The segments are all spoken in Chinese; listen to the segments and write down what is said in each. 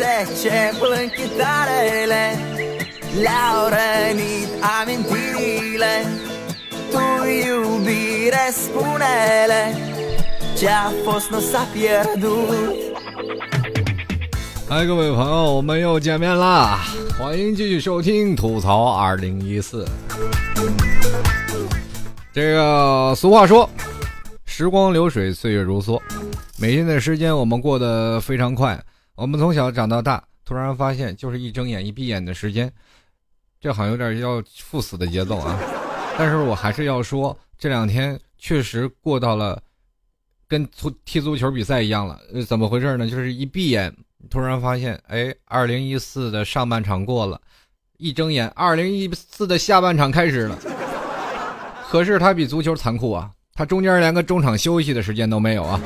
invece puoi chitarre le laurenit amintile tu iubire spune-le ce-a fost nu s-a pierdut 嗨，各位朋友，我们又见面啦！欢迎继续收听吐槽二零一四。这个俗话说，时光流水，岁月如梭。每天的时间我们过得非常快。我们从小长到大，突然发现就是一睁眼一闭眼的时间，这好像有点要赴死的节奏啊！但是我还是要说，这两天确实过到了跟足踢足球比赛一样了。怎么回事呢？就是一闭眼。突然发现，哎，二零一四的上半场过了，一睁眼，二零一四的下半场开始了。可是它比足球残酷啊，它中间连个中场休息的时间都没有啊。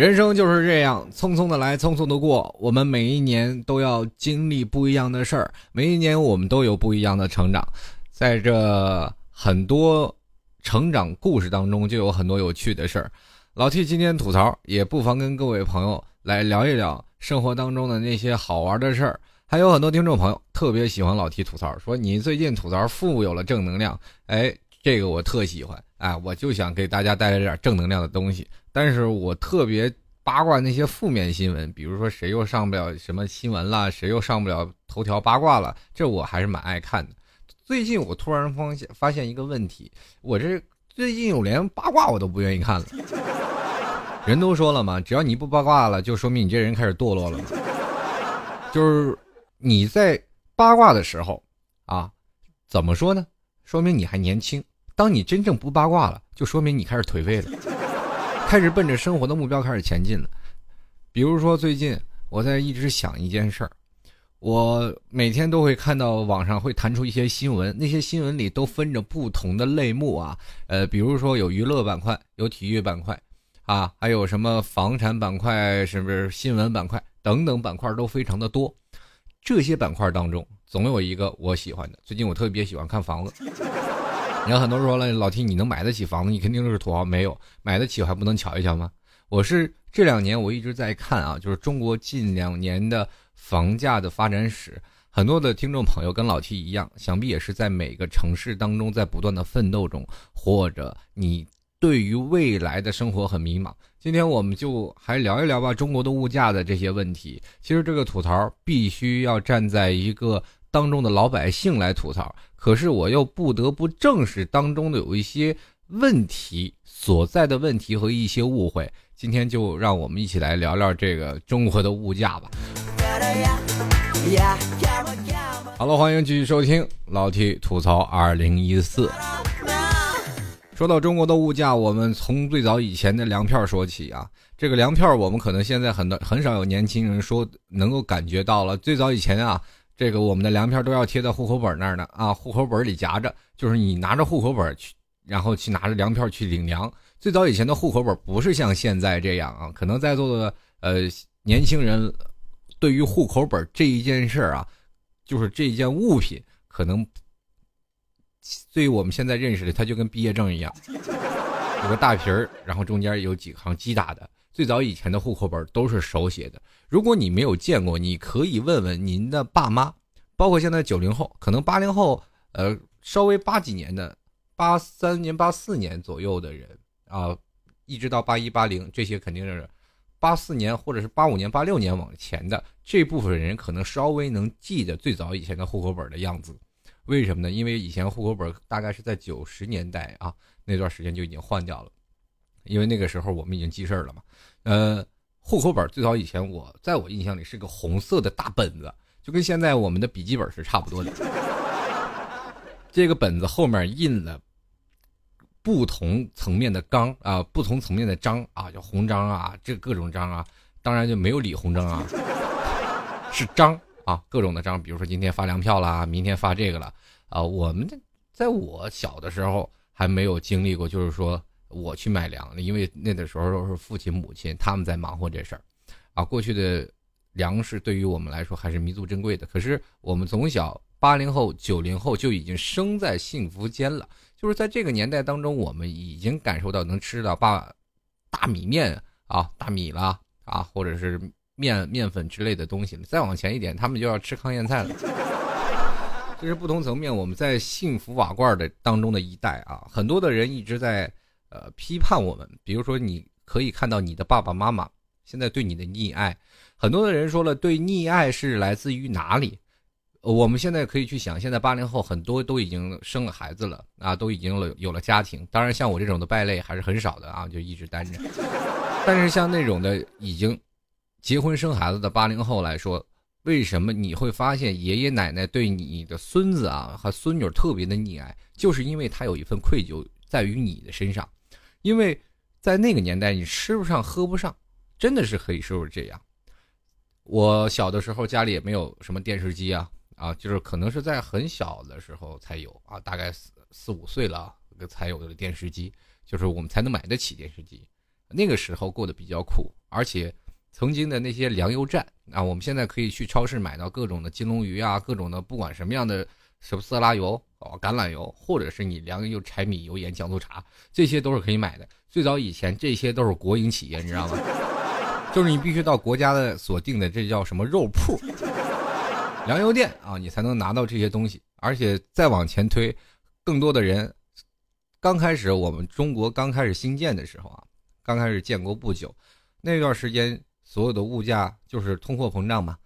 人生就是这样，匆匆的来，匆匆的过。我们每一年都要经历不一样的事儿，每一年我们都有不一样的成长。在这很多成长故事当中，就有很多有趣的事儿。老 T 今天吐槽，也不妨跟各位朋友来聊一聊生活当中的那些好玩的事儿。还有很多听众朋友特别喜欢老 T 吐槽，说你最近吐槽富有了正能量，哎，这个我特喜欢，哎，我就想给大家带来点正能量的东西。但是我特别八卦那些负面新闻，比如说谁又上不了什么新闻了，谁又上不了头条八卦了，这我还是蛮爱看的。最近我突然发现发现一个问题，我这最近我连八卦我都不愿意看了。人都说了嘛，只要你不八卦了，就说明你这人开始堕落了。就是你在八卦的时候，啊，怎么说呢？说明你还年轻。当你真正不八卦了，就说明你开始颓废了，开始奔着生活的目标开始前进了。比如说最近我在一直想一件事儿，我每天都会看到网上会弹出一些新闻，那些新闻里都分着不同的类目啊，呃，比如说有娱乐板块，有体育板块。啊，还有什么房产板块，是不是新闻板块等等板块都非常的多。这些板块当中，总有一个我喜欢的。最近我特别喜欢看房子。你看很多人说了，老 T 你能买得起房子，你肯定就是土豪。没有买得起，还不能瞧一瞧吗？我是这两年我一直在看啊，就是中国近两年的房价的发展史。很多的听众朋友跟老 T 一样，想必也是在每个城市当中在不断的奋斗中，或者你。对于未来的生活很迷茫，今天我们就还聊一聊吧，中国的物价的这些问题。其实这个吐槽必须要站在一个当中的老百姓来吐槽，可是我又不得不正视当中的有一些问题所在的问题和一些误会。今天就让我们一起来聊聊这个中国的物价吧。好了，欢迎继续收听老 T 吐槽二零一四。说到中国的物价，我们从最早以前的粮票说起啊。这个粮票，我们可能现在很多很少有年轻人说能够感觉到了。最早以前啊，这个我们的粮票都要贴在户口本那儿呢啊，户口本里夹着，就是你拿着户口本去，然后去拿着粮票去领粮。最早以前的户口本不是像现在这样啊，可能在座的呃年轻人对于户口本这一件事儿啊，就是这件物品可能。对于我们现在认识的，它就跟毕业证一样，有个大皮儿，然后中间有几行击打的。最早以前的户口本都是手写的。如果你没有见过，你可以问问您的爸妈，包括现在九零后，可能八零后，呃，稍微八几年的，八三年、八四年左右的人啊，一直到八一、八零，这些肯定是八四年或者是八五年、八六年往前的这部分人，可能稍微能记得最早以前的户口本的样子。为什么呢？因为以前户口本大概是在九十年代啊，那段时间就已经换掉了，因为那个时候我们已经记事儿了嘛。呃，户口本最早以前我在我印象里是个红色的大本子，就跟现在我们的笔记本是差不多的。这个本子后面印了不同层面的章啊，不同层面的章啊，叫红章啊，这各种章啊，当然就没有李鸿章啊，是章。啊，各种的章，比如说今天发粮票啦，明天发这个了，啊，我们在我小的时候还没有经历过，就是说我去买粮，因为那个时候都是父亲母亲他们在忙活这事儿，啊，过去的粮食对于我们来说还是弥足珍贵的。可是我们从小八零后、九零后就已经生在幸福间了，就是在这个年代当中，我们已经感受到能吃到大大米面啊，大米啦啊，或者是面面粉之类的东西了。再往前一点，他们就要吃糠咽菜了。这是不同层面，我们在幸福瓦罐的当中的一代啊，很多的人一直在呃批判我们。比如说，你可以看到你的爸爸妈妈现在对你的溺爱，很多的人说了，对溺爱是来自于哪里？我们现在可以去想，现在八零后很多都已经生了孩子了啊，都已经了有了家庭。当然，像我这种的败类还是很少的啊，就一直单着。但是像那种的已经结婚生孩子的八零后来说，为什么你会发现爷爷奶奶对你的孙子啊和孙女特别的溺爱？就是因为他有一份愧疚在于你的身上，因为在那个年代你吃不上喝不上，真的是可以说是这样。我小的时候家里也没有什么电视机啊。啊，就是可能是在很小的时候才有啊，大概四四五岁了才有的电视机，就是我们才能买得起电视机。那个时候过得比较苦，而且曾经的那些粮油站啊，我们现在可以去超市买到各种的金龙鱼啊，各种的不管什么样的什么色拉油哦、橄榄油，或者是你粮油、柴米油盐酱醋茶，这些都是可以买的。最早以前这些都是国营企业，你知道吗？就是你必须到国家的锁定的，这叫什么肉铺。粮油店啊，你才能拿到这些东西，而且再往前推，更多的人，刚开始我们中国刚开始兴建的时候啊，刚开始建国不久，那段时间所有的物价就是通货膨胀嘛，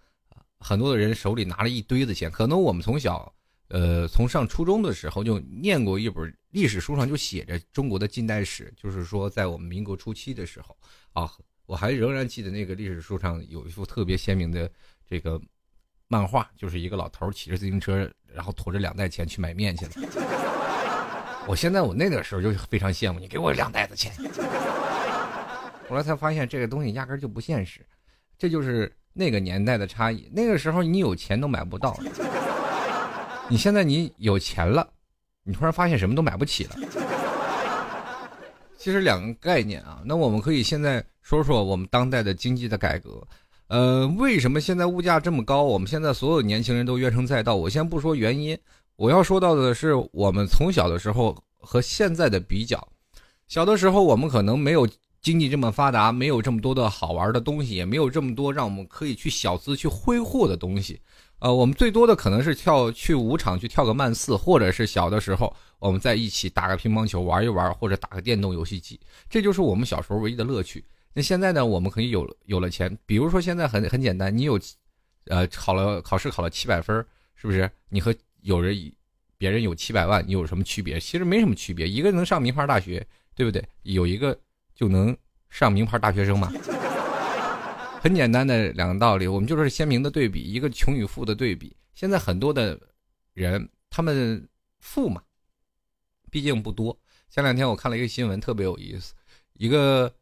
很多的人手里拿了一堆的钱，可能我们从小，呃，从上初中的时候就念过一本历史书上就写着中国的近代史，就是说在我们民国初期的时候啊，我还仍然记得那个历史书上有一幅特别鲜明的这个。漫画就是一个老头骑着自行车，然后驮着两袋钱去买面去了。我现在我那个时候就非常羡慕你，给我两袋子钱。后来才发现这个东西压根就不现实，这就是那个年代的差异。那个时候你有钱都买不到，你现在你有钱了，你突然发现什么都买不起了。其实两个概念啊，那我们可以现在说说我们当代的经济的改革。呃，为什么现在物价这么高？我们现在所有年轻人都怨声载道。我先不说原因，我要说到的是我们从小的时候和现在的比较。小的时候我们可能没有经济这么发达，没有这么多的好玩的东西，也没有这么多让我们可以去小资去挥霍的东西。呃，我们最多的可能是跳去舞场去跳个慢四，或者是小的时候我们在一起打个乒乓球玩一玩，或者打个电动游戏机，这就是我们小时候唯一的乐趣。那现在呢？我们可以有有了钱，比如说现在很很简单，你有，呃，考了考试考了七百分，是不是？你和有人别人有七百万，你有什么区别？其实没什么区别，一个能上名牌大学，对不对？有一个就能上名牌大学生嘛。很简单的两个道理，我们就是鲜明的对比，一个穷与富的对比。现在很多的人，他们富嘛，毕竟不多。前两天我看了一个新闻，特别有意思，一个。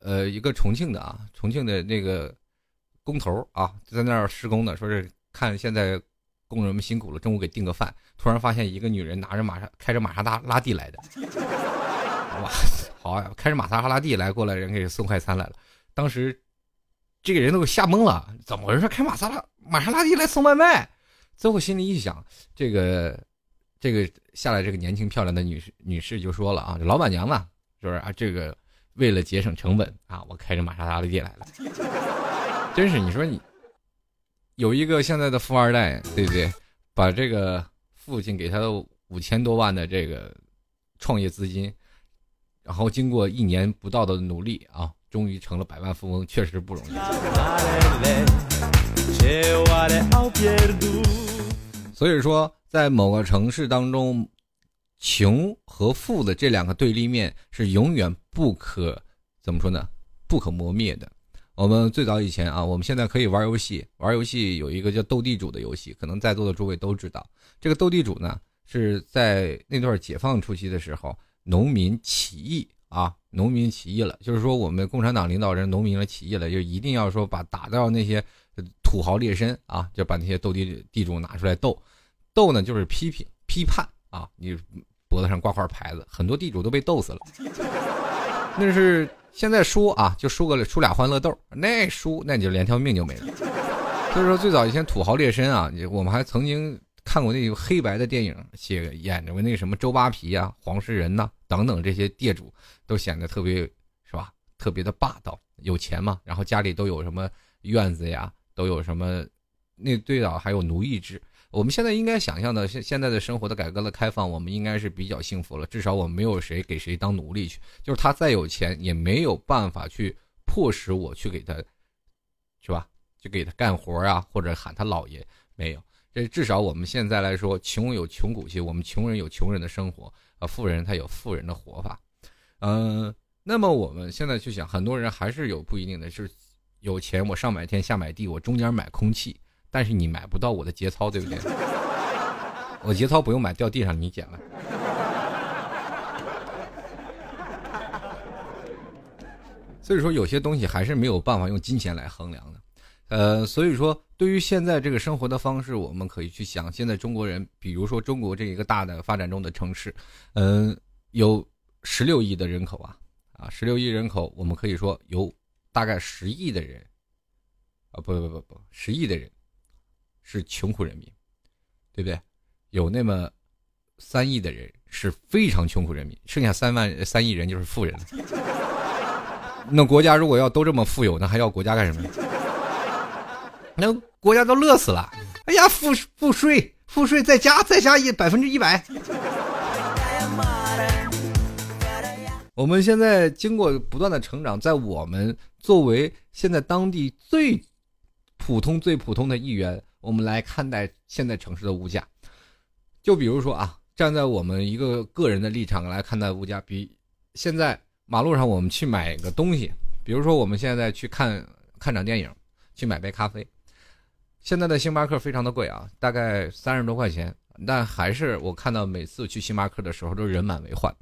呃，一个重庆的啊，重庆的那个工头啊，在那儿施工呢，说是看现在工人们辛苦了，中午给订个饭。突然发现一个女人拿着玛莎，开着玛莎拉拉蒂来的，哇，好啊，开着玛莎拉蒂来过来人给送快餐来了。当时这个人都给吓懵了，怎么回事？开玛莎拉玛莎拉蒂来送外卖？最后心里一想，这个这个下来这个年轻漂亮的女士女士就说了啊，老板娘嘛，就是啊这个。为了节省成本啊，我开着玛莎拉蒂来了。真是，你说你有一个现在的富二代，对不对？把这个父亲给他的五千多万的这个创业资金，然后经过一年不到的努力啊，终于成了百万富翁，确实不容易。所以说，在某个城市当中。穷和富的这两个对立面是永远不可怎么说呢？不可磨灭的。我们最早以前啊，我们现在可以玩游戏，玩游戏有一个叫斗地主的游戏，可能在座的诸位都知道。这个斗地主呢，是在那段解放初期的时候，农民起义啊，农民起义了，就是说我们共产党领导人农民了起义了，就一定要说把打掉那些土豪劣绅啊，就把那些斗地地主拿出来斗，斗呢就是批评批判啊，你。脖子上挂块牌子，很多地主都被斗死了。那是现在输啊，就输个输俩欢乐豆；那输那你就连条命就没了。所以说，最早以前土豪劣绅啊，我们还曾经看过那个黑白的电影，写演着那什么周扒皮啊、黄世仁呐等等这些地主，都显得特别是吧？特别的霸道，有钱嘛，然后家里都有什么院子呀，都有什么，那对啊，还有奴役制。我们现在应该想象的现现在的生活的改革的开放，我们应该是比较幸福了，至少我们没有谁给谁当奴隶去，就是他再有钱也没有办法去迫使我去给他，是吧？就给他干活啊，或者喊他老爷，没有。这至少我们现在来说，穷有穷骨气，我们穷人有穷人的生活，啊，富人他有富人的活法，嗯，那么我们现在去想，很多人还是有不一定的，就是有钱我上买天下买地，我中间买空气，但是你买不到我的节操，对不对？我节操不用买，掉地上你捡了。所以说，有些东西还是没有办法用金钱来衡量的。呃，所以说，对于现在这个生活的方式，我们可以去想，现在中国人，比如说中国这一个大的发展中的城市，嗯，有十六亿的人口啊，啊，十六亿人口，我们可以说有大概十亿的人，啊，不不不不，十亿的人是穷苦人民，对不对？有那么三亿的人是非常穷苦人民，剩下三万三亿人就是富人了。那国家如果要都这么富有，那还要国家干什么？那国家都乐死了！哎呀，赋赋税，赋税再加再加一百分之一百。我们现在经过不断的成长，在我们作为现在当地最普通、最普通的一员，我们来看待现在城市的物价。就比如说啊，站在我们一个个人的立场来看待物价，比现在马路上我们去买个东西，比如说我们现在去看看场电影，去买杯咖啡。现在的星巴克非常的贵啊，大概三十多块钱，但还是我看到每次去星巴克的时候都人满为患。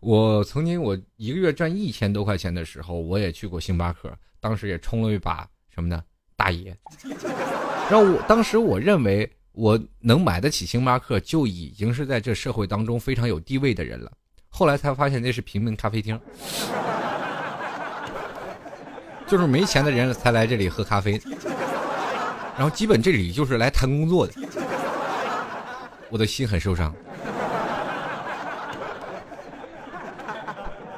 我曾经我一个月赚一千多块钱的时候，我也去过星巴克，当时也冲了一把什么呢？大爷。让我当时我认为我能买得起星巴克，就已经是在这社会当中非常有地位的人了。后来才发现那是平民咖啡厅，就是没钱的人才来这里喝咖啡。然后基本这里就是来谈工作的，我的心很受伤。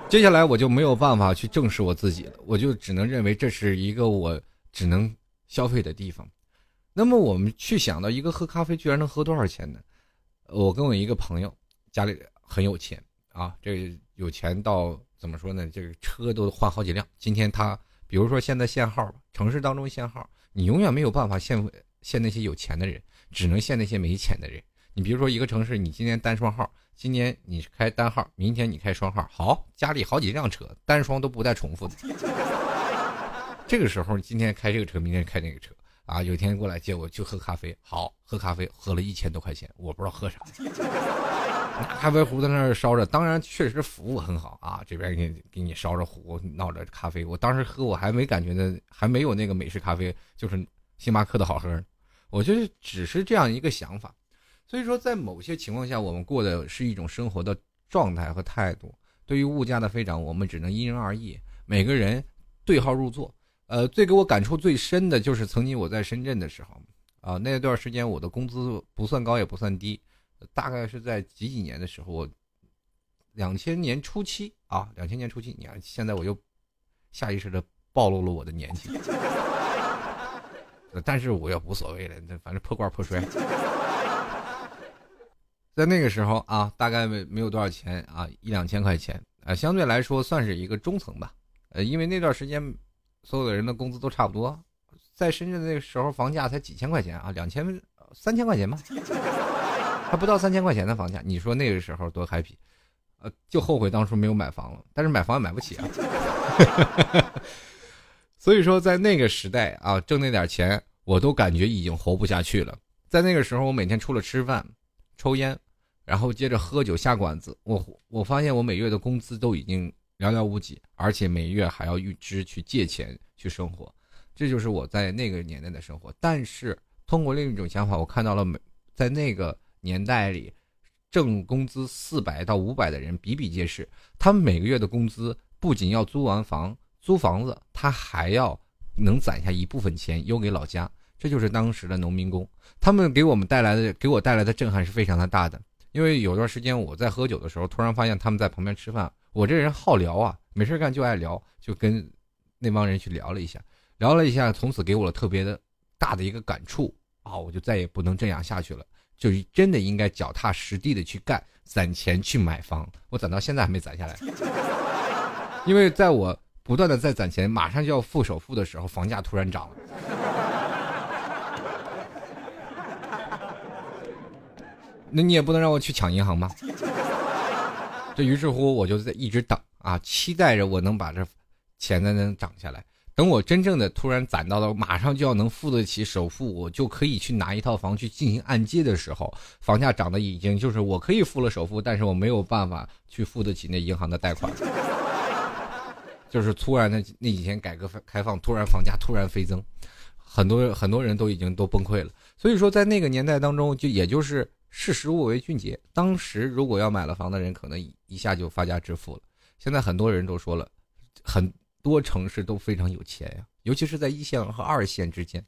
接下来我就没有办法去正视我自己了，我就只能认为这是一个我只能消费的地方。那么我们去想到一个喝咖啡居然能喝多少钱呢？我跟我一个朋友家里很有钱啊，这有钱到怎么说呢？这个车都换好几辆。今天他比如说现在限号，城市当中限号。你永远没有办法限限那些有钱的人，只能限那些没钱的人。你比如说一个城市，你今天单双号，今天你开单号，明天你开双号，好，家里好几辆车，单双都不带重复的。这个时候，今天开这个车，明天开那个车，啊，有天过来接我去喝咖啡，好，喝咖啡喝了一千多块钱，我不知道喝啥，咖啡壶在那儿烧着，当然确实服务很好啊，这边给你给你烧着壶，闹着咖啡，我当时喝我还没感觉呢，还没有那个美式咖啡。就是星巴克的好喝，我觉得只是这样一个想法，所以说在某些情况下，我们过的是一种生活的状态和态度。对于物价的飞涨，我们只能因人而异，每个人对号入座。呃，最给我感触最深的就是曾经我在深圳的时候，啊，那段时间我的工资不算高也不算低，大概是在几几年的时候，我两千年初期啊，两千年初期，你看现在我又下意识的暴露了我的年纪。但是我也无所谓了，反正破罐破摔。在那个时候啊，大概没没有多少钱啊，一两千块钱啊，相对来说算是一个中层吧。呃，因为那段时间所有的人的工资都差不多，在深圳那个时候房价才几千块钱啊，两千三千块钱吧，还不到三千块钱的房价。你说那个时候多 happy，呃，就后悔当初没有买房了。但是买房也买不起啊。所以说，在那个时代啊，挣那点钱，我都感觉已经活不下去了。在那个时候，我每天除了吃饭、抽烟，然后接着喝酒下馆子，我我发现我每月的工资都已经寥寥无几，而且每月还要预支去借钱去生活，这就是我在那个年代的生活。但是通过另一种想法，我看到了每在那个年代里，挣工资四百到五百的人比比皆是，他们每个月的工资不仅要租完房。租房子，他还要能攒下一部分钱邮给老家，这就是当时的农民工。他们给我们带来的，给我带来的震撼是非常的大的。因为有段时间我在喝酒的时候，突然发现他们在旁边吃饭，我这人好聊啊，没事干就爱聊，就跟那帮人去聊了一下，聊了一下，从此给我了特别的大的一个感触啊，我就再也不能这样下去了，就是真的应该脚踏实地的去干，攒钱去买房。我攒到现在还没攒下来，因为在我不断的在攒钱，马上就要付首付的时候，房价突然涨了。那你也不能让我去抢银行吧？这于是乎，我就在一直等啊，期待着我能把这钱呢能涨下来。等我真正的突然攒到了，马上就要能付得起首付，我就可以去拿一套房去进行按揭的时候，房价涨得已经就是我可以付了首付，但是我没有办法去付得起那银行的贷款。就是突然的那几天改革开放，突然房价突然飞增，很多很多人都已经都崩溃了。所以说，在那个年代当中，就也就是识时务为俊杰。当时如果要买了房的人，可能一下就发家致富了。现在很多人都说了，很多城市都非常有钱呀，尤其是在一线和二线之间，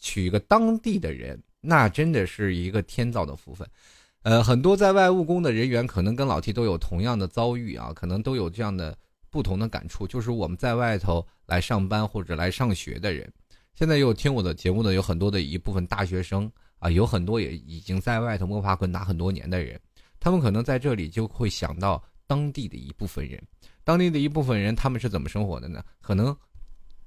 娶一个当地的人，那真的是一个天造的福分。呃，很多在外务工的人员，可能跟老 T 都有同样的遭遇啊，可能都有这样的。不同的感触，就是我们在外头来上班或者来上学的人，现在有听我的节目的有很多的一部分大学生啊，有很多也已经在外头摸爬滚打很多年的人，他们可能在这里就会想到当地的一部分人，当地的一部分人他们是怎么生活的呢？可能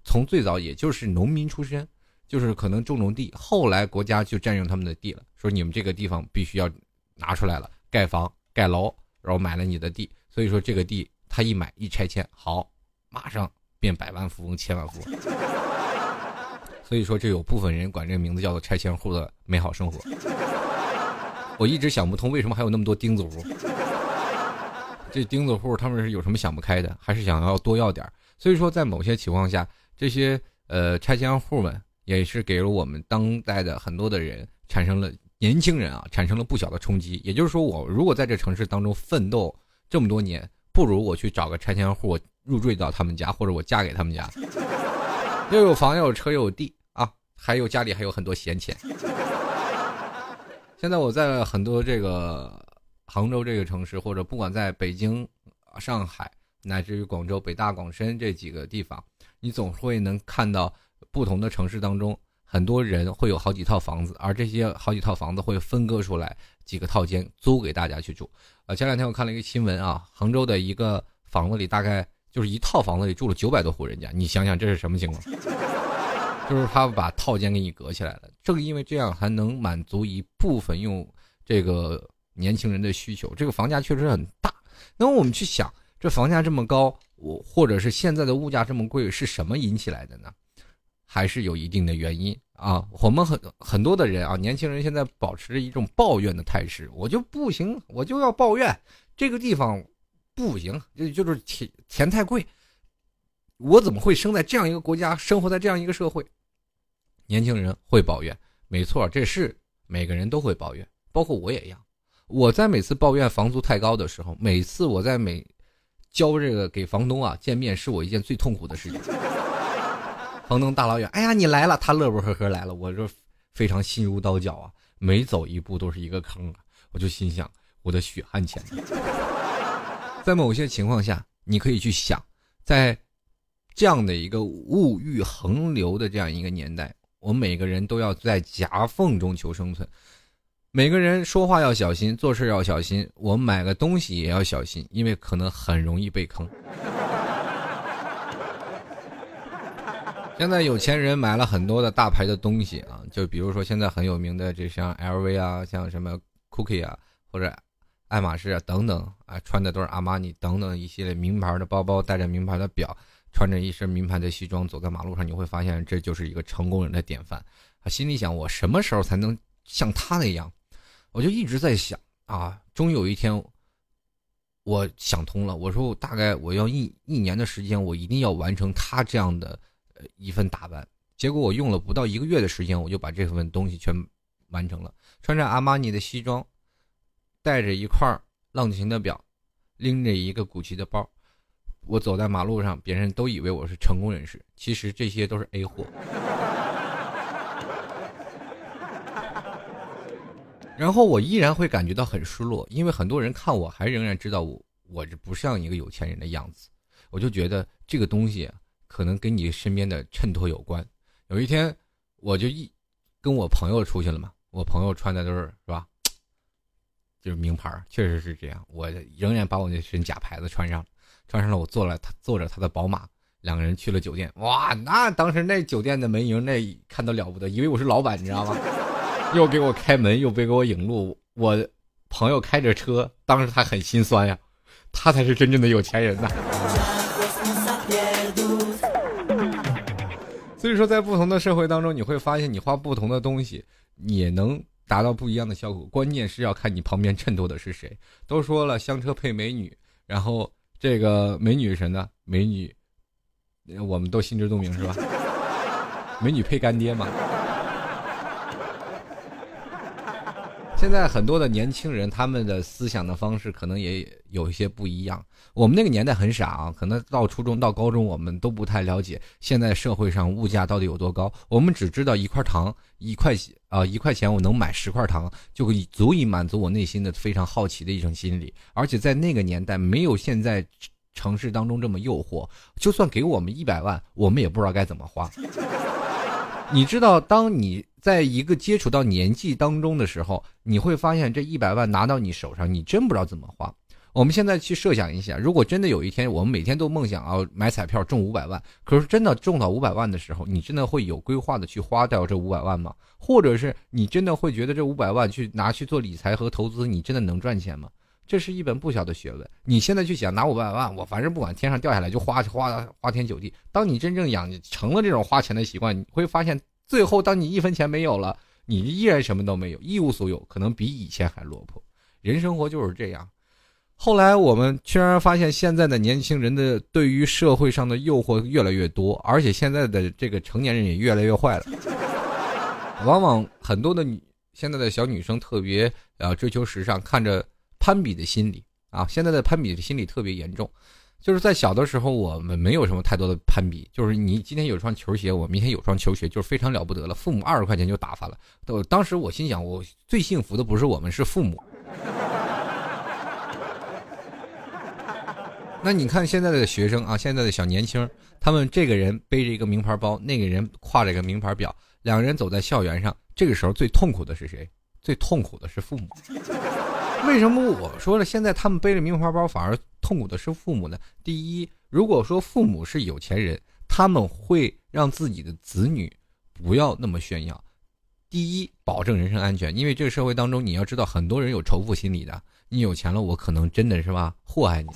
从最早也就是农民出身，就是可能种种地，后来国家就占用他们的地了，说你们这个地方必须要拿出来了，盖房盖楼，然后买了你的地，所以说这个地。他一买一拆迁，好，马上变百万富翁、千万富翁。所以说，这有部分人管这个名字叫做拆迁户的美好生活。我一直想不通，为什么还有那么多钉子户？这钉子户他们是有什么想不开的，还是想要多要点所以说，在某些情况下，这些呃拆迁户们也是给了我们当代的很多的人产生了年轻人啊，产生了不小的冲击。也就是说，我如果在这城市当中奋斗这么多年。不如我去找个拆迁户，入赘到他们家，或者我嫁给他们家，又有房又有车又有地啊，还有家里还有很多闲钱。现在我在很多这个杭州这个城市，或者不管在北京、上海，乃至于广州、北大、广深这几个地方，你总会能看到不同的城市当中。很多人会有好几套房子，而这些好几套房子会分割出来几个套间租给大家去住。呃，前两天我看了一个新闻啊，杭州的一个房子里大概就是一套房子里住了九百多户人家，你想想这是什么情况？就是他把套间给你隔起来了。正因为这样，还能满足一部分用这个年轻人的需求。这个房价确实很大。那么我们去想，这房价这么高，我或者是现在的物价这么贵，是什么引起来的呢？还是有一定的原因啊，我们很很多的人啊，年轻人现在保持着一种抱怨的态势，我就不行，我就要抱怨这个地方不行，就就是钱钱太贵，我怎么会生在这样一个国家，生活在这样一个社会？年轻人会抱怨，没错，这是每个人都会抱怨，包括我也一样。我在每次抱怨房租太高的时候，每次我在每交这个给房东啊见面，是我一件最痛苦的事情。房东大老远，哎呀，你来了，他乐呵呵来了，我就非常心如刀绞啊，每走一步都是一个坑啊，我就心想，我的血汗钱。在某些情况下，你可以去想，在这样的一个物欲横流的这样一个年代，我们每个人都要在夹缝中求生存，每个人说话要小心，做事要小心，我们买个东西也要小心，因为可能很容易被坑。现在有钱人买了很多的大牌的东西啊，就比如说现在很有名的，这像 LV 啊，像什么 Cookie 啊，或者爱马仕啊等等啊，穿的都是阿玛尼等等一系列名牌的包包，带着名牌的表，穿着一身名牌的西装，走在马路上，你会发现这就是一个成功人的典范。他心里想：我什么时候才能像他那样？我就一直在想啊，终于有一天，我想通了。我说我大概我要一一年的时间，我一定要完成他这样的。一份打扮，结果我用了不到一个月的时间，我就把这份东西全完成了。穿着阿玛尼的西装，带着一块浪琴的表，拎着一个古奇的包，我走在马路上，别人都以为我是成功人士，其实这些都是 A 货。然后我依然会感觉到很失落，因为很多人看我还仍然知道我我这不像一个有钱人的样子，我就觉得这个东西可能跟你身边的衬托有关。有一天，我就一跟我朋友出去了嘛，我朋友穿的都是是吧，就是名牌，确实是这样。我仍然把我那身假牌子穿上，穿上了，我坐了他坐着他的宝马，两个人去了酒店。哇，那当时那酒店的门迎那看到了不得，以为我是老板，你知道吗？又给我开门，又别给我引路。我朋友开着车，当时他很心酸呀，他才是真正的有钱人呐。所以说，在不同的社会当中，你会发现，你花不同的东西，也能达到不一样的效果。关键是要看你旁边衬托的是谁。都说了，香车配美女，然后这个美女神呢？美女，我们都心知肚明是吧？美女配干爹嘛。现在很多的年轻人，他们的思想的方式可能也有一些不一样。我们那个年代很傻啊，可能到初中到高中，我们都不太了解现在社会上物价到底有多高。我们只知道一块糖一块啊一块钱，我能买十块糖，就可以足以满足我内心的非常好奇的一种心理。而且在那个年代，没有现在城市当中这么诱惑。就算给我们一百万，我们也不知道该怎么花。你知道，当你在一个接触到年纪当中的时候，你会发现这一百万拿到你手上，你真不知道怎么花。我们现在去设想一下，如果真的有一天，我们每天都梦想要买彩票中五百万，可是真的中到五百万的时候，你真的会有规划的去花掉这五百万吗？或者是你真的会觉得这五百万去拿去做理财和投资，你真的能赚钱吗？这是一本不小的学问。你现在去想拿五百万，我反正不管天上掉下来就花花花天酒地。当你真正养成了这种花钱的习惯，你会发现，最后当你一分钱没有了，你依然什么都没有，一无所有，可能比以前还落魄。人生活就是这样。后来我们居然发现，现在的年轻人的对于社会上的诱惑越来越多，而且现在的这个成年人也越来越坏了。往往很多的女现在的小女生特别呃追求时尚，看着。攀比的心理啊，现在的攀比的心理特别严重。就是在小的时候，我们没有什么太多的攀比，就是你今天有双球鞋，我明天有双球鞋，就是非常了不得了。父母二十块钱就打发了。都当时我心想，我最幸福的不是我们，是父母。那你看现在的学生啊，现在的小年轻，他们这个人背着一个名牌包，那个人挎着一个名牌表，两个人走在校园上，这个时候最痛苦的是谁？最痛苦的是父母。为什么我说了，现在他们背着名牌包反而痛苦的是父母呢？第一，如果说父母是有钱人，他们会让自己的子女不要那么炫耀。第一，保证人身安全，因为这个社会当中，你要知道很多人有仇富心理的。你有钱了，我可能真的是吧祸害你。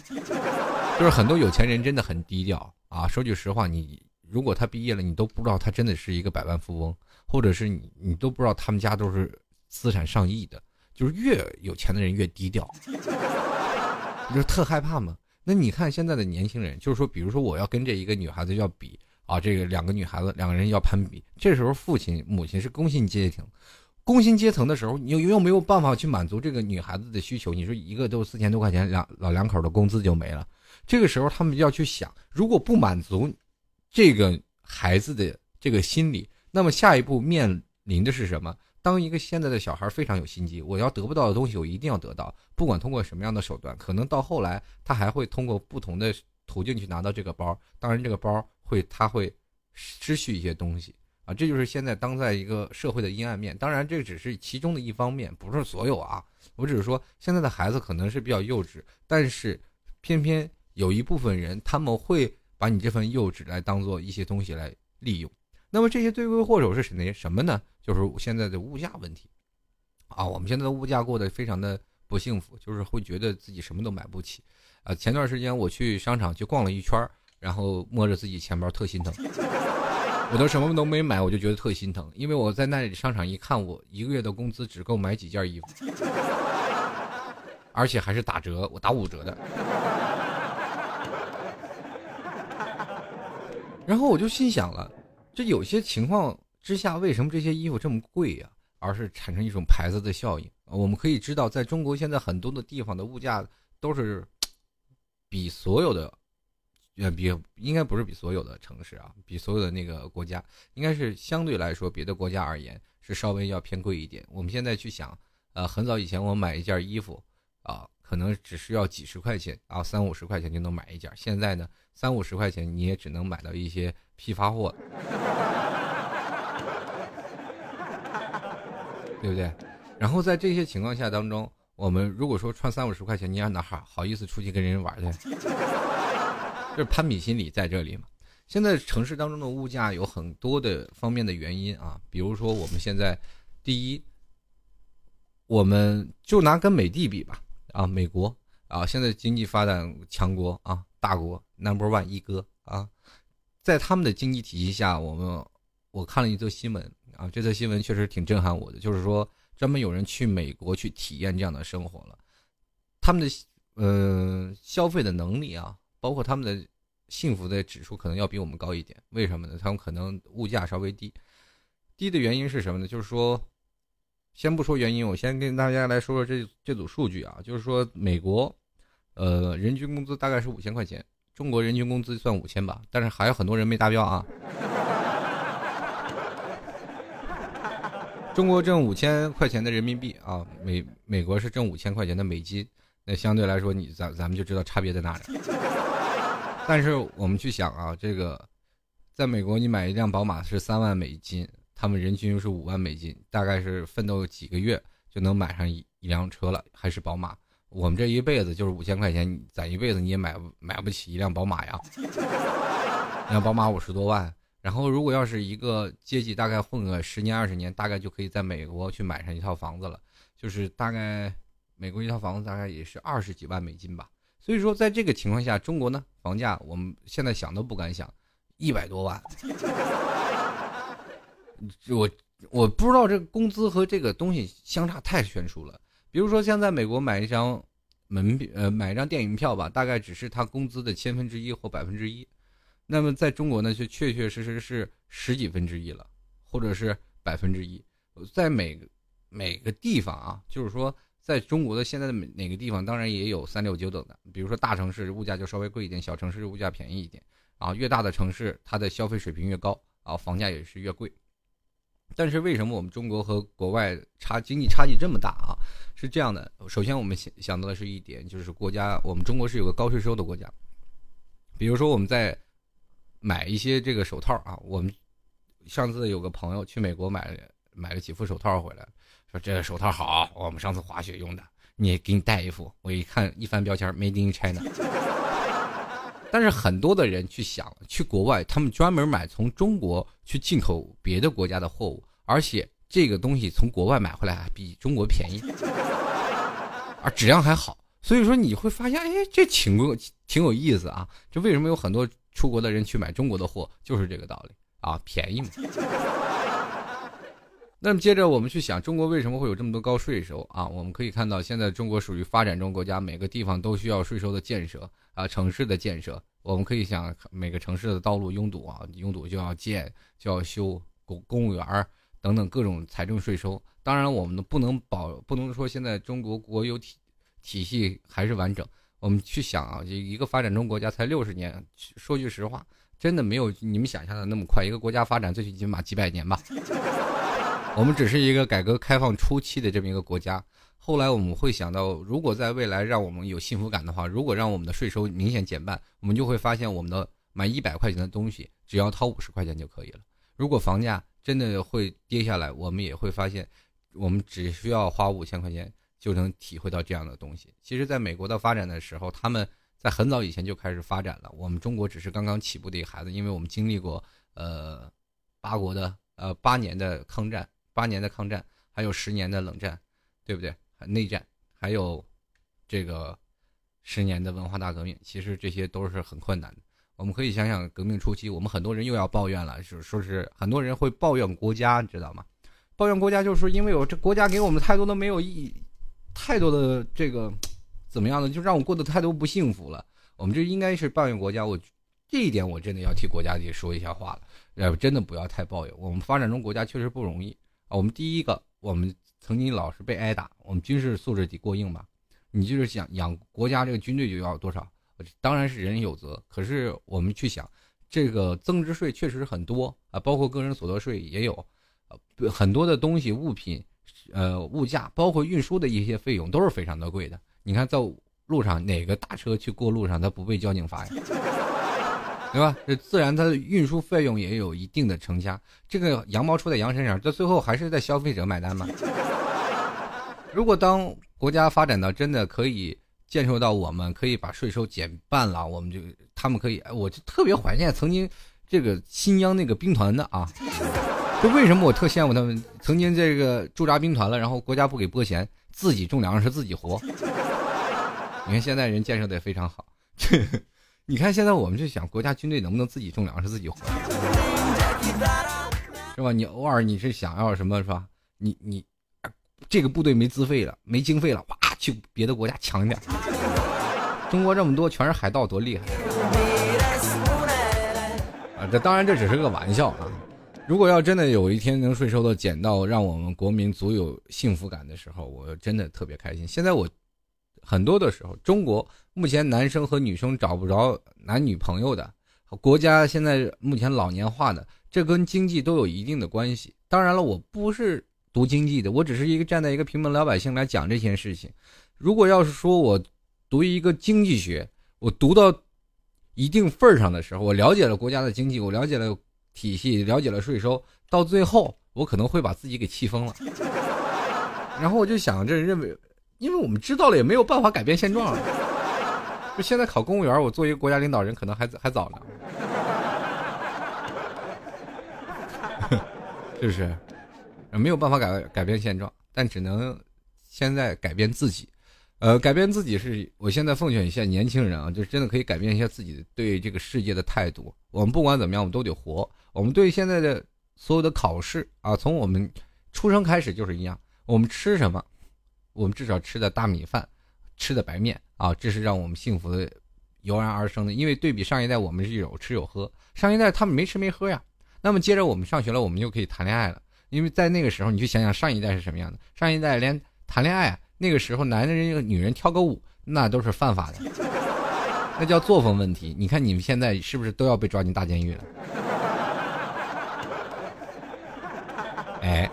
就是很多有钱人真的很低调啊。说句实话，你如果他毕业了，你都不知道他真的是一个百万富翁，或者是你你都不知道他们家都是资产上亿的。就是越有钱的人越低调，你就特害怕嘛。那你看现在的年轻人，就是说，比如说我要跟这一个女孩子要比啊，这个两个女孩子两个人要攀比，这时候父亲母亲是工薪阶层，工薪阶层的时候，你又又没有办法去满足这个女孩子的需求。你说一个都四千多块钱，两老两口的工资就没了。这个时候他们就要去想，如果不满足这个孩子的这个心理，那么下一步面临的是什么？当一个现在的小孩非常有心机，我要得不到的东西，我一定要得到，不管通过什么样的手段，可能到后来他还会通过不同的途径去拿到这个包。当然，这个包会他会失去一些东西啊，这就是现在当在一个社会的阴暗面。当然，这只是其中的一方面，不是所有啊。我只是说，现在的孩子可能是比较幼稚，但是偏偏有一部分人他们会把你这份幼稚来当做一些东西来利用。那么这些罪魁祸首是谁？什么呢？就是现在的物价问题，啊，我们现在的物价过得非常的不幸福，就是会觉得自己什么都买不起，啊，前段时间我去商场去逛了一圈然后摸着自己钱包特心疼，我都什么都没买，我就觉得特心疼，因为我在那里商场一看，我一个月的工资只够买几件衣服，而且还是打折，我打五折的，然后我就心想了，这有些情况。之下为什么这些衣服这么贵呀？而是产生一种牌子的效应。我们可以知道，在中国现在很多的地方的物价都是比所有的，呃，比应该不是比所有的城市啊，比所有的那个国家，应该是相对来说别的国家而言是稍微要偏贵一点。我们现在去想，呃，很早以前我买一件衣服啊，可能只需要几十块钱啊，三五十块钱就能买一件。现在呢，三五十块钱你也只能买到一些批发货，对不对？然后在这些情况下当中，我们如果说穿三五十块钱，你让哪好好意思出去跟人玩去？就是攀比心理在这里嘛。现在城市当中的物价有很多的方面的原因啊，比如说我们现在，第一，我们就拿跟美帝比吧，啊，美国啊，现在经济发展强国啊，大国 number one 一哥啊，在他们的经济体系下，我们我看了一则新闻啊，这则新闻确实挺震撼我的，就是说专门有人去美国去体验这样的生活了，他们的呃消费的能力啊，包括他们的。幸福的指数可能要比我们高一点，为什么呢？他们可能物价稍微低，低的原因是什么呢？就是说，先不说原因，我先跟大家来说说这这组数据啊，就是说美国，呃，人均工资大概是五千块钱，中国人均工资算五千吧，但是还有很多人没达标啊。中国挣五千块钱的人民币啊，美美国是挣五千块钱的美金，那相对来说，你咱咱们就知道差别在哪里。但是我们去想啊，这个，在美国你买一辆宝马是三万美金，他们人均又是五万美金，大概是奋斗几个月就能买上一一辆车了，还是宝马。我们这一辈子就是五千块钱，攒一辈子你也买买不起一辆宝马呀。一辆宝马五十多万，然后如果要是一个阶级大概混个十年二十年，大概就可以在美国去买上一套房子了，就是大概美国一套房子大概也是二十几万美金吧。所以说，在这个情况下，中国呢，房价我们现在想都不敢想，一百多万。我我不知道这个工资和这个东西相差太悬殊了。比如说，像在美国买一张门票呃买一张电影票吧，大概只是他工资的千分之一或百分之一。那么在中国呢，就确确实实是十几分之一了，或者是百分之一。在每个每个地方啊，就是说。在中国的现在的哪个地方，当然也有三六九等的，比如说大城市物价就稍微贵一点，小城市物价便宜一点，啊，越大的城市它的消费水平越高，啊，房价也是越贵。但是为什么我们中国和国外差经济差距这么大啊？是这样的，首先我们想想到的是一点，就是国家，我们中国是有个高税收的国家，比如说我们在买一些这个手套啊，我们上次有个朋友去美国买了买了几副手套回来。说这个手套好，我们上次滑雪用的，你给你带一副。我一看，一翻标签，Made in China。但是很多的人去想，去国外，他们专门买从中国去进口别的国家的货物，而且这个东西从国外买回来还比中国便宜，啊质量还好。所以说你会发现，哎，这挺有挺有意思啊。这为什么有很多出国的人去买中国的货，就是这个道理啊，便宜嘛。那么接着我们去想，中国为什么会有这么多高税收啊？我们可以看到，现在中国属于发展中国家，每个地方都需要税收的建设啊，城市的建设。我们可以想，每个城市的道路拥堵啊，拥堵就要建，就要修公公务员等等各种财政税收。当然，我们不能保，不能说现在中国国有体体系还是完整。我们去想啊，一个发展中国家才六十年，说句实话，真的没有你们想象的那么快。一个国家发展最起码几百年吧。我们只是一个改革开放初期的这么一个国家，后来我们会想到，如果在未来让我们有幸福感的话，如果让我们的税收明显减半，我们就会发现我们的买一百块钱的东西只要掏五十块钱就可以了。如果房价真的会跌下来，我们也会发现，我们只需要花五千块钱就能体会到这样的东西。其实，在美国的发展的时候，他们在很早以前就开始发展了，我们中国只是刚刚起步的一个孩子，因为我们经历过呃八国的呃八年的抗战。八年的抗战，还有十年的冷战，对不对？内战，还有这个十年的文化大革命，其实这些都是很困难的。我们可以想想，革命初期，我们很多人又要抱怨了，就是说是很多人会抱怨国家，你知道吗？抱怨国家，就是说因为我这国家给我们太多的没有意义，太多的这个怎么样呢？就让我过得太多不幸福了。我们这应该是抱怨国家，我这一点我真的要替国家去说一下话了。呃，真的不要太抱怨，我们发展中国家确实不容易。我们第一个，我们曾经老是被挨打，我们军事素质得过硬吧？你就是想养国家这个军队就要多少？当然是人有责，可是我们去想，这个增值税确实很多啊，包括个人所得税也有，很多的东西物品，呃，物价包括运输的一些费用都是非常的贵的。你看在路上哪个大车去过路上，它不被交警罚呀？对吧？这自然它的运输费用也有一定的成家。这个羊毛出在羊身上，这最后还是在消费者买单嘛。如果当国家发展到真的可以建设到我们可以把税收减半了，我们就他们可以，我就特别怀念曾经这个新疆那个兵团的啊。就为什么我特羡慕他们曾经这个驻扎兵团了，然后国家不给拨钱，自己种粮食自己活。你看现在人建设的也非常好。你看，现在我们就想，国家军队能不能自己种粮食、自己活，是吧？你偶尔你是想要什么，是吧？你你，这个部队没资费了，没经费了，哇，去别的国家抢点。中国这么多，全是海盗，多厉害！啊，这当然这只是个玩笑啊。如果要真的有一天能税收的减到让我们国民足有幸福感的时候，我真的特别开心。现在我。很多的时候，中国目前男生和女生找不着男女朋友的，国家现在目前老年化的，这跟经济都有一定的关系。当然了，我不是读经济的，我只是一个站在一个平民老百姓来讲这件事情。如果要是说我读一个经济学，我读到一定份儿上的时候，我了解了国家的经济，我了解了体系，了解了税收，到最后我可能会把自己给气疯了。然后我就想着认为。因为我们知道了，也没有办法改变现状。就现在考公务员，我做一个国家领导人，可能还还早呢，是不是？没有办法改改变现状，但只能现在改变自己。呃，改变自己是我现在奉劝一下年轻人啊，就真的可以改变一下自己对这个世界的态度。我们不管怎么样，我们都得活。我们对现在的所有的考试啊，从我们出生开始就是一样，我们吃什么？我们至少吃的大米饭，吃的白面啊，这是让我们幸福的油然而生的。因为对比上一代，我们是有吃有喝，上一代他们没吃没喝呀。那么接着我们上学了，我们就可以谈恋爱了。因为在那个时候，你去想想上一代是什么样的？上一代连谈恋爱，那个时候男人女人跳个舞，那都是犯法的，那叫作风问题。你看你们现在是不是都要被抓进大监狱了？哎，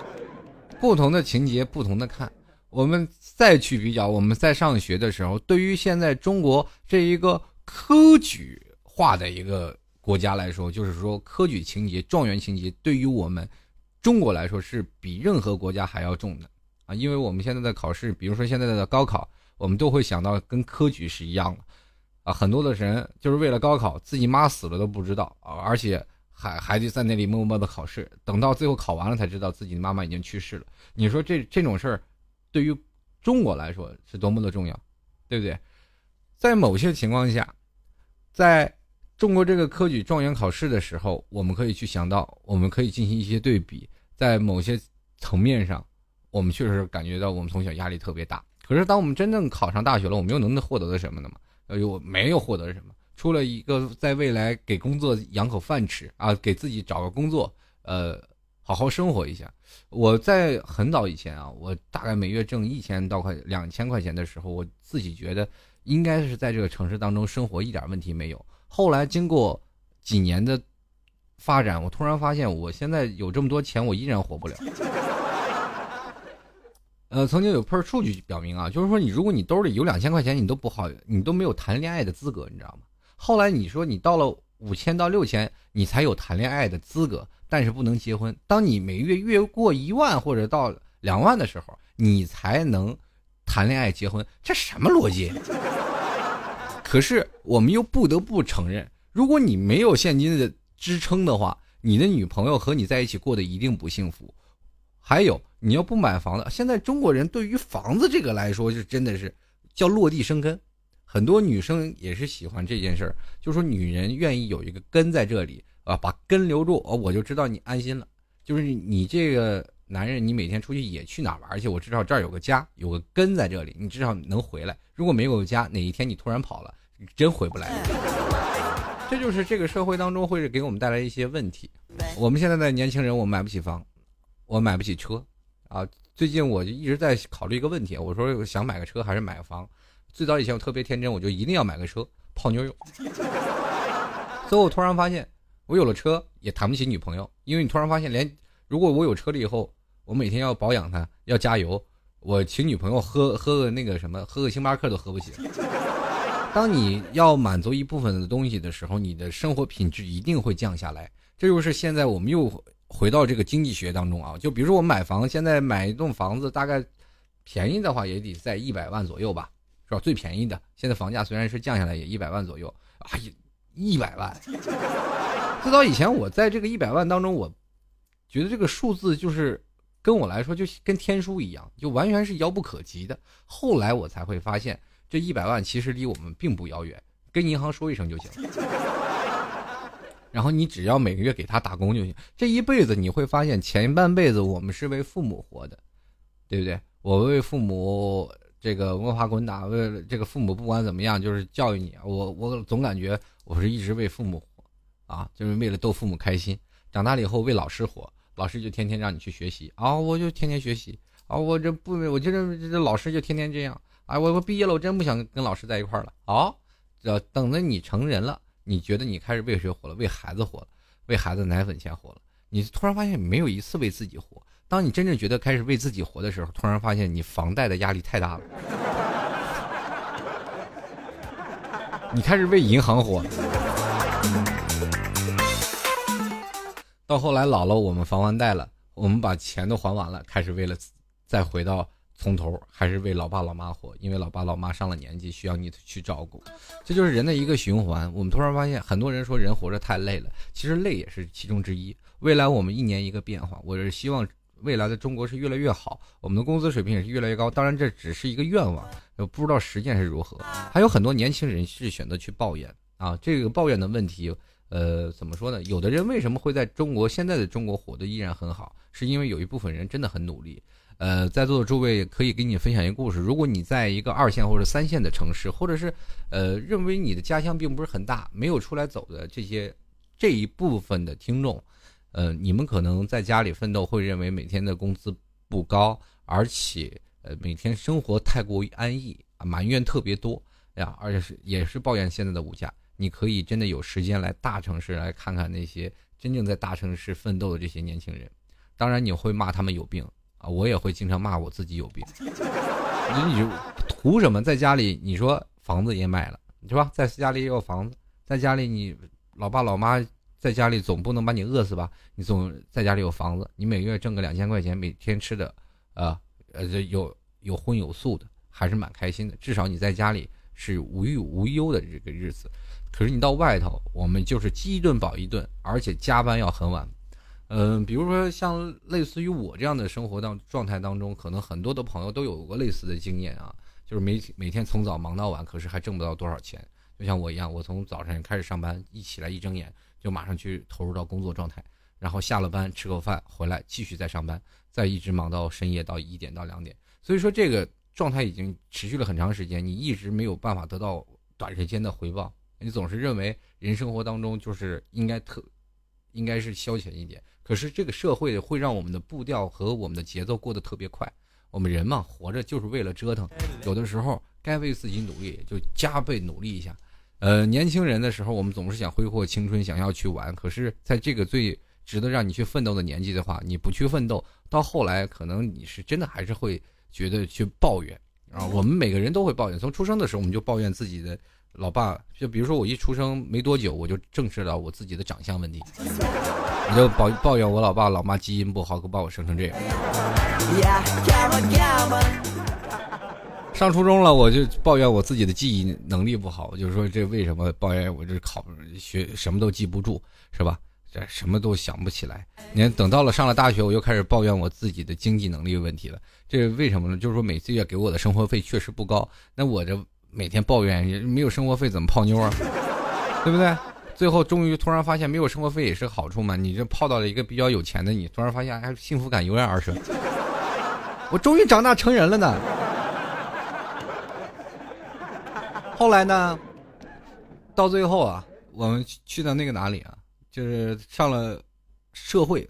不同的情节，不同的看。我们再去比较，我们在上学的时候，对于现在中国这一个科举化的一个国家来说，就是说科举情节、状元情节，对于我们中国来说是比任何国家还要重的啊！因为我们现在的考试，比如说现在的高考，我们都会想到跟科举是一样的啊！很多的人就是为了高考，自己妈死了都不知道啊，而且还还得在那里默默的考试，等到最后考完了才知道自己的妈妈已经去世了。你说这这种事儿？对于中国来说是多么的重要，对不对？在某些情况下，在中国这个科举状元考试的时候，我们可以去想到，我们可以进行一些对比。在某些层面上，我们确实感觉到我们从小压力特别大。可是当我们真正考上大学了，我们又能获得的什么呢？呃，我没有获得什么，除了一个在未来给工作养口饭吃啊，给自己找个工作，呃。好好生活一下。我在很早以前啊，我大概每月挣一千到块两千块钱的时候，我自己觉得应该是在这个城市当中生活一点问题没有。后来经过几年的发展，我突然发现，我现在有这么多钱，我依然活不了。呃，曾经有份数据表明啊，就是说你如果你兜里有两千块钱，你都不好，你都没有谈恋爱的资格，你知道吗？后来你说你到了五千到六千，你才有谈恋爱的资格。但是不能结婚。当你每月月过一万或者到两万的时候，你才能谈恋爱结婚。这什么逻辑？可是我们又不得不承认，如果你没有现金的支撑的话，你的女朋友和你在一起过得一定不幸福。还有，你要不买房子，现在中国人对于房子这个来说，是真的是叫落地生根。很多女生也是喜欢这件事儿，就说女人愿意有一个根在这里。啊，把根留住，我就知道你安心了。就是你这个男人，你每天出去也去哪玩去？我至少这儿有个家，有个根在这里，你至少能回来。如果没有家，哪一天你突然跑了，你真回不来。这就是这个社会当中会给我们带来一些问题。我们现在的年轻人，我买不起房，我买不起车啊。最近我就一直在考虑一个问题，我说想买个车还是买个房？最早以前我特别天真，我就一定要买个车泡妞用。最后我突然发现。我有了车也谈不起女朋友，因为你突然发现，连如果我有车了以后，我每天要保养它，要加油，我请女朋友喝喝个那个什么，喝个星巴克都喝不起。当你要满足一部分的东西的时候，你的生活品质一定会降下来。这就是现在我们又回到这个经济学当中啊。就比如说我买房，现在买一栋房子，大概便宜的话也得在一百万左右吧，是吧？最便宜的，现在房价虽然是降下来，也一百万左右。哎呀，一百万！最早以前我在这个一百万当中，我觉得这个数字就是。跟我来说就跟天书一样，就完全是遥不可及的。后来我才会发现，这一百万其实离我们并不遥远，跟银行说一声就行。然后你只要每个月给他打工就行。这一辈子你会发现，前半辈子我们是为父母活的，对不对？我为父母这个摸爬滚打，为了这个父母不管怎么样就是教育你。我我总感觉我是一直为父母活，啊，就是为了逗父母开心。长大了以后为老师活。老师就天天让你去学习啊，我就天天学习啊，我这不，我觉得这老师就天天这样啊，我我毕业了，我真不想跟老师在一块了啊。要等着你成人了，你觉得你开始为谁活了？为孩子活了，为孩子奶粉钱活了。你突然发现没有一次为自己活。当你真正觉得开始为自己活的时候，突然发现你房贷的压力太大了，你开始为银行活。到后来老了，我们还完贷了，我们把钱都还完了，开始为了再回到从头，还是为老爸老妈活，因为老爸老妈上了年纪，需要你去照顾，这就是人的一个循环。我们突然发现，很多人说人活着太累了，其实累也是其中之一。未来我们一年一个变化，我是希望未来的中国是越来越好，我们的工资水平也是越来越高。当然这只是一个愿望，不知道实践是如何。还有很多年轻人是选择去抱怨啊，这个抱怨的问题。呃，怎么说呢？有的人为什么会在中国现在的中国活得依然很好？是因为有一部分人真的很努力。呃，在座的诸位可以给你分享一个故事：如果你在一个二线或者三线的城市，或者是呃认为你的家乡并不是很大，没有出来走的这些这一部分的听众，呃，你们可能在家里奋斗，会认为每天的工资不高，而且呃每天生活太过于安逸啊，埋怨特别多呀，而且是也是抱怨现在的物价。你可以真的有时间来大城市来看看那些真正在大城市奋斗的这些年轻人，当然你会骂他们有病啊，我也会经常骂我自己有病。你图什么？在家里你说房子也买了，是吧？在家里也有房子，在家里你老爸老妈在家里总不能把你饿死吧？你总在家里有房子，你每个月挣个两千块钱，每天吃的，啊呃这有有荤有素的，还是蛮开心的。至少你在家里是无欲无忧的这个日子。可是你到外头，我们就是饥一顿饱一顿，而且加班要很晚。嗯，比如说像类似于我这样的生活当状态当中，可能很多的朋友都有过类似的经验啊，就是每每天从早忙到晚，可是还挣不到多少钱。就像我一样，我从早晨开始上班，一起来一睁眼就马上去投入到工作状态，然后下了班吃口饭回来继续再上班，再一直忙到深夜到一点到两点。所以说这个状态已经持续了很长时间，你一直没有办法得到短时间的回报。你总是认为人生活当中就是应该特，应该是消遣一点。可是这个社会会让我们的步调和我们的节奏过得特别快。我们人嘛，活着就是为了折腾，有的时候该为自己努力就加倍努力一下。呃，年轻人的时候，我们总是想挥霍青春，想要去玩。可是在这个最值得让你去奋斗的年纪的话，你不去奋斗，到后来可能你是真的还是会觉得去抱怨啊。我们每个人都会抱怨，从出生的时候我们就抱怨自己的。老爸，就比如说我一出生没多久，我就正视到我自己的长相问题，我就抱抱怨我老爸老妈基因不好，给把我生成这样。上初中了，我就抱怨我自己的记忆能力不好，就是说这为什么抱怨我这考学什么都记不住，是吧？这什么都想不起来。你看，等到了上了大学，我又开始抱怨我自己的经济能力问题了。这为什么呢？就是说每次月给我的生活费确实不高，那我这。每天抱怨没有生活费怎么泡妞啊，对不对？最后终于突然发现没有生活费也是好处嘛。你这泡到了一个比较有钱的，你突然发现还幸福感油然而生。我终于长大成人了呢。后来呢，到最后啊，我们去到那个哪里啊，就是上了社会，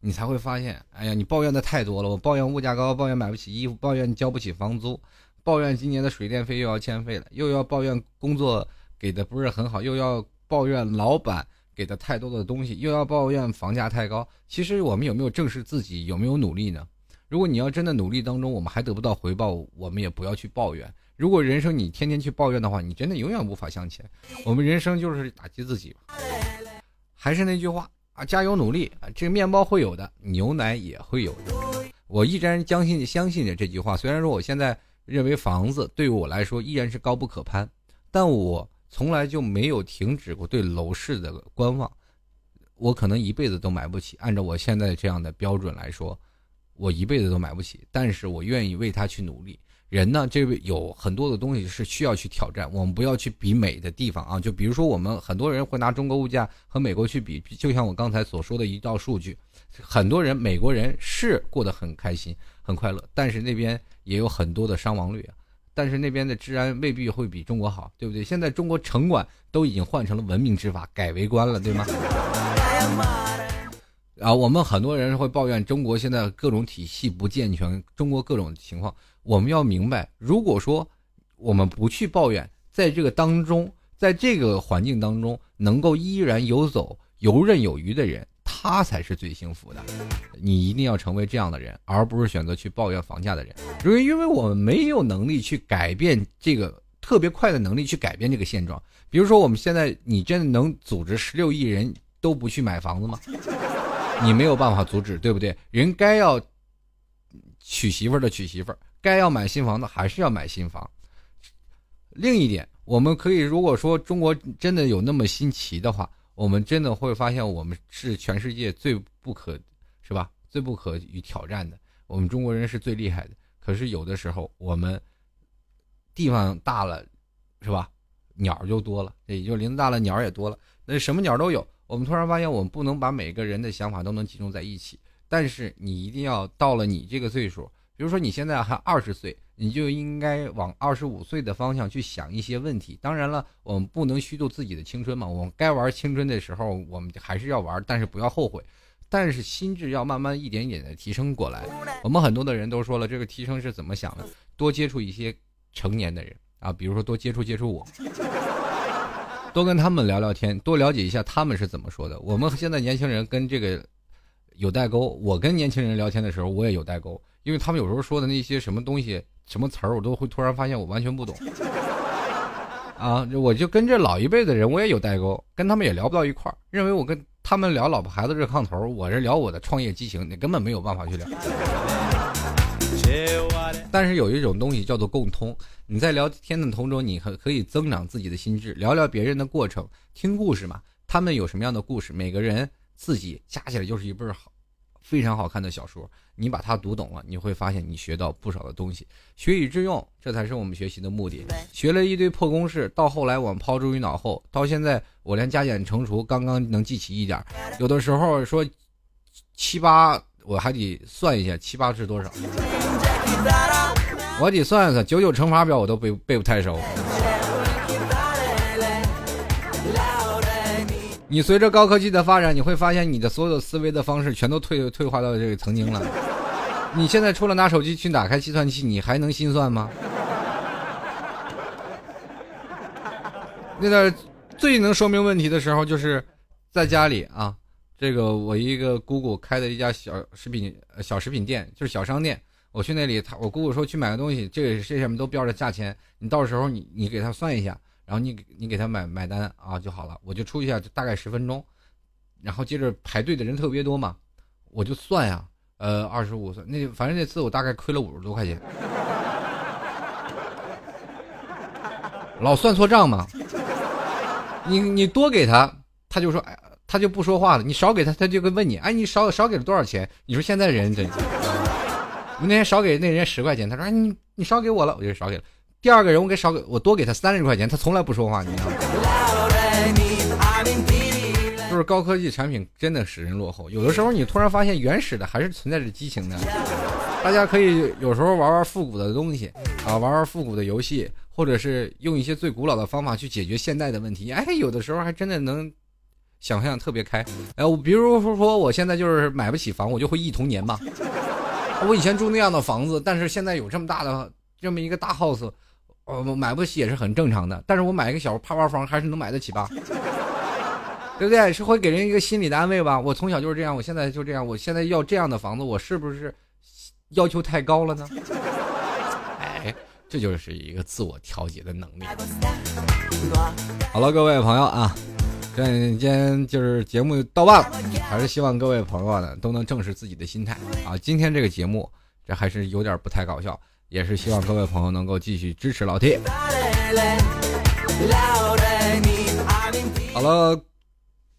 你才会发现，哎呀，你抱怨的太多了。我抱怨物价高，抱怨买不起衣服，抱怨交不起房租。抱怨今年的水电费又要欠费了，又要抱怨工作给的不是很好，又要抱怨老板给的太多的东西，又要抱怨房价太高。其实我们有没有正视自己，有没有努力呢？如果你要真的努力当中，我们还得不到回报，我们也不要去抱怨。如果人生你天天去抱怨的话，你真的永远无法向前。我们人生就是打击自己吧。还是那句话啊，加油努力！这个面包会有的，牛奶也会有的。我依然相信相信着这句话。虽然说我现在认为房子对于我来说依然是高不可攀，但我从来就没有停止过对楼市的观望。我可能一辈子都买不起，按照我现在这样的标准来说。我一辈子都买不起，但是我愿意为他去努力。人呢，这位有很多的东西是需要去挑战。我们不要去比美的地方啊，就比如说我们很多人会拿中国物价和美国去比，就像我刚才所说的一道数据，很多人美国人是过得很开心、很快乐，但是那边也有很多的伤亡率啊，但是那边的治安未必会比中国好，对不对？现在中国城管都已经换成了文明执法，改为官了，对吗？啊，我们很多人会抱怨中国现在各种体系不健全，中国各种情况。我们要明白，如果说我们不去抱怨，在这个当中，在这个环境当中，能够依然游走、游刃有余的人，他才是最幸福的。你一定要成为这样的人，而不是选择去抱怨房价的人。因为，因为我们没有能力去改变这个特别快的能力去改变这个现状。比如说，我们现在，你真的能组织十六亿人都不去买房子吗？你没有办法阻止，对不对？人该要娶媳妇的娶媳妇，该要买新房的还是要买新房。另一点，我们可以如果说中国真的有那么新奇的话，我们真的会发现我们是全世界最不可，是吧？最不可与挑战的，我们中国人是最厉害的。可是有的时候我们地方大了，是吧？鸟就多了，也就林子大了，鸟也多了，那什么鸟都有。我们突然发现，我们不能把每个人的想法都能集中在一起。但是你一定要到了你这个岁数，比如说你现在还二十岁，你就应该往二十五岁的方向去想一些问题。当然了，我们不能虚度自己的青春嘛。我们该玩青春的时候，我们还是要玩，但是不要后悔。但是心智要慢慢一点一点的提升过来。我们很多的人都说了，这个提升是怎么想的？多接触一些成年的人啊，比如说多接触接触我。多跟他们聊聊天，多了解一下他们是怎么说的。我们现在年轻人跟这个有代沟。我跟年轻人聊天的时候，我也有代沟，因为他们有时候说的那些什么东西、什么词儿，我都会突然发现我完全不懂。啊，我就跟这老一辈的人，我也有代沟，跟他们也聊不到一块儿。认为我跟他们聊老婆孩子热炕头，我这聊我的创业激情，你根本没有办法去聊。但是有一种东西叫做共通，你在聊天的途中，你可可以增长自己的心智，聊聊别人的过程，听故事嘛。他们有什么样的故事，每个人自己加起来就是一本好，非常好看的小说。你把它读懂了，你会发现你学到不少的东西，学以致用，这才是我们学习的目的。学了一堆破公式，到后来我们抛诸于脑后，到现在我连加减乘除刚刚能记起一点，有的时候说七八，我还得算一下七八是多少。我得算算九九乘法表，我都背背不太熟。你随着高科技的发展，你会发现你的所有的思维的方式全都退退化到这个曾经了。你现在除了拿手机去打开计算器，你还能心算吗？那个最能说明问题的时候，就是在家里啊，这个我一个姑姑开的一家小食品小食品店，就是小商店。我去那里，他我姑姑说去买个东西，这个这上面都标着价钱，你到时候你你给他算一下，然后你你给他买买单啊就好了。我就出去下，大概十分钟，然后接着排队的人特别多嘛，我就算呀，呃，二十五算那反正那次我大概亏了五十多块钱，老算错账嘛。你你多给他，他就说哎，他就不说话了；你少给他，他就会问你，哎，你少少给了多少钱？你说现在人真。我那天少给那人十块钱，他说：“你你少给我了，我就少给了。”第二个人我给少给我多给他三十块钱，他从来不说话，你知道吗？就是高科技产品真的使人落后。有的时候你突然发现原始的还是存在着激情的。大家可以有时候玩玩复古的东西啊，玩玩复古的游戏，或者是用一些最古老的方法去解决现代的问题。哎，有的时候还真的能想象特别开。哎，我比如说我现在就是买不起房，我就会忆童年嘛。我以前住那样的房子，但是现在有这么大的这么一个大 house，我买不起也是很正常的。但是我买一个小趴趴房还是能买得起吧？对不对？是会给人一个心理的安慰吧？我从小就是这样，我现在就这样。我现在要这样的房子，我是不是要求太高了呢？哎，这就是一个自我调节的能力。好了，各位朋友啊，这今天就是节目到半了，还是希望各位朋友呢都能正视自己的心态啊。今天这个节目这还是有点不太搞笑，也是希望各位朋友能够继续支持老 T。好了，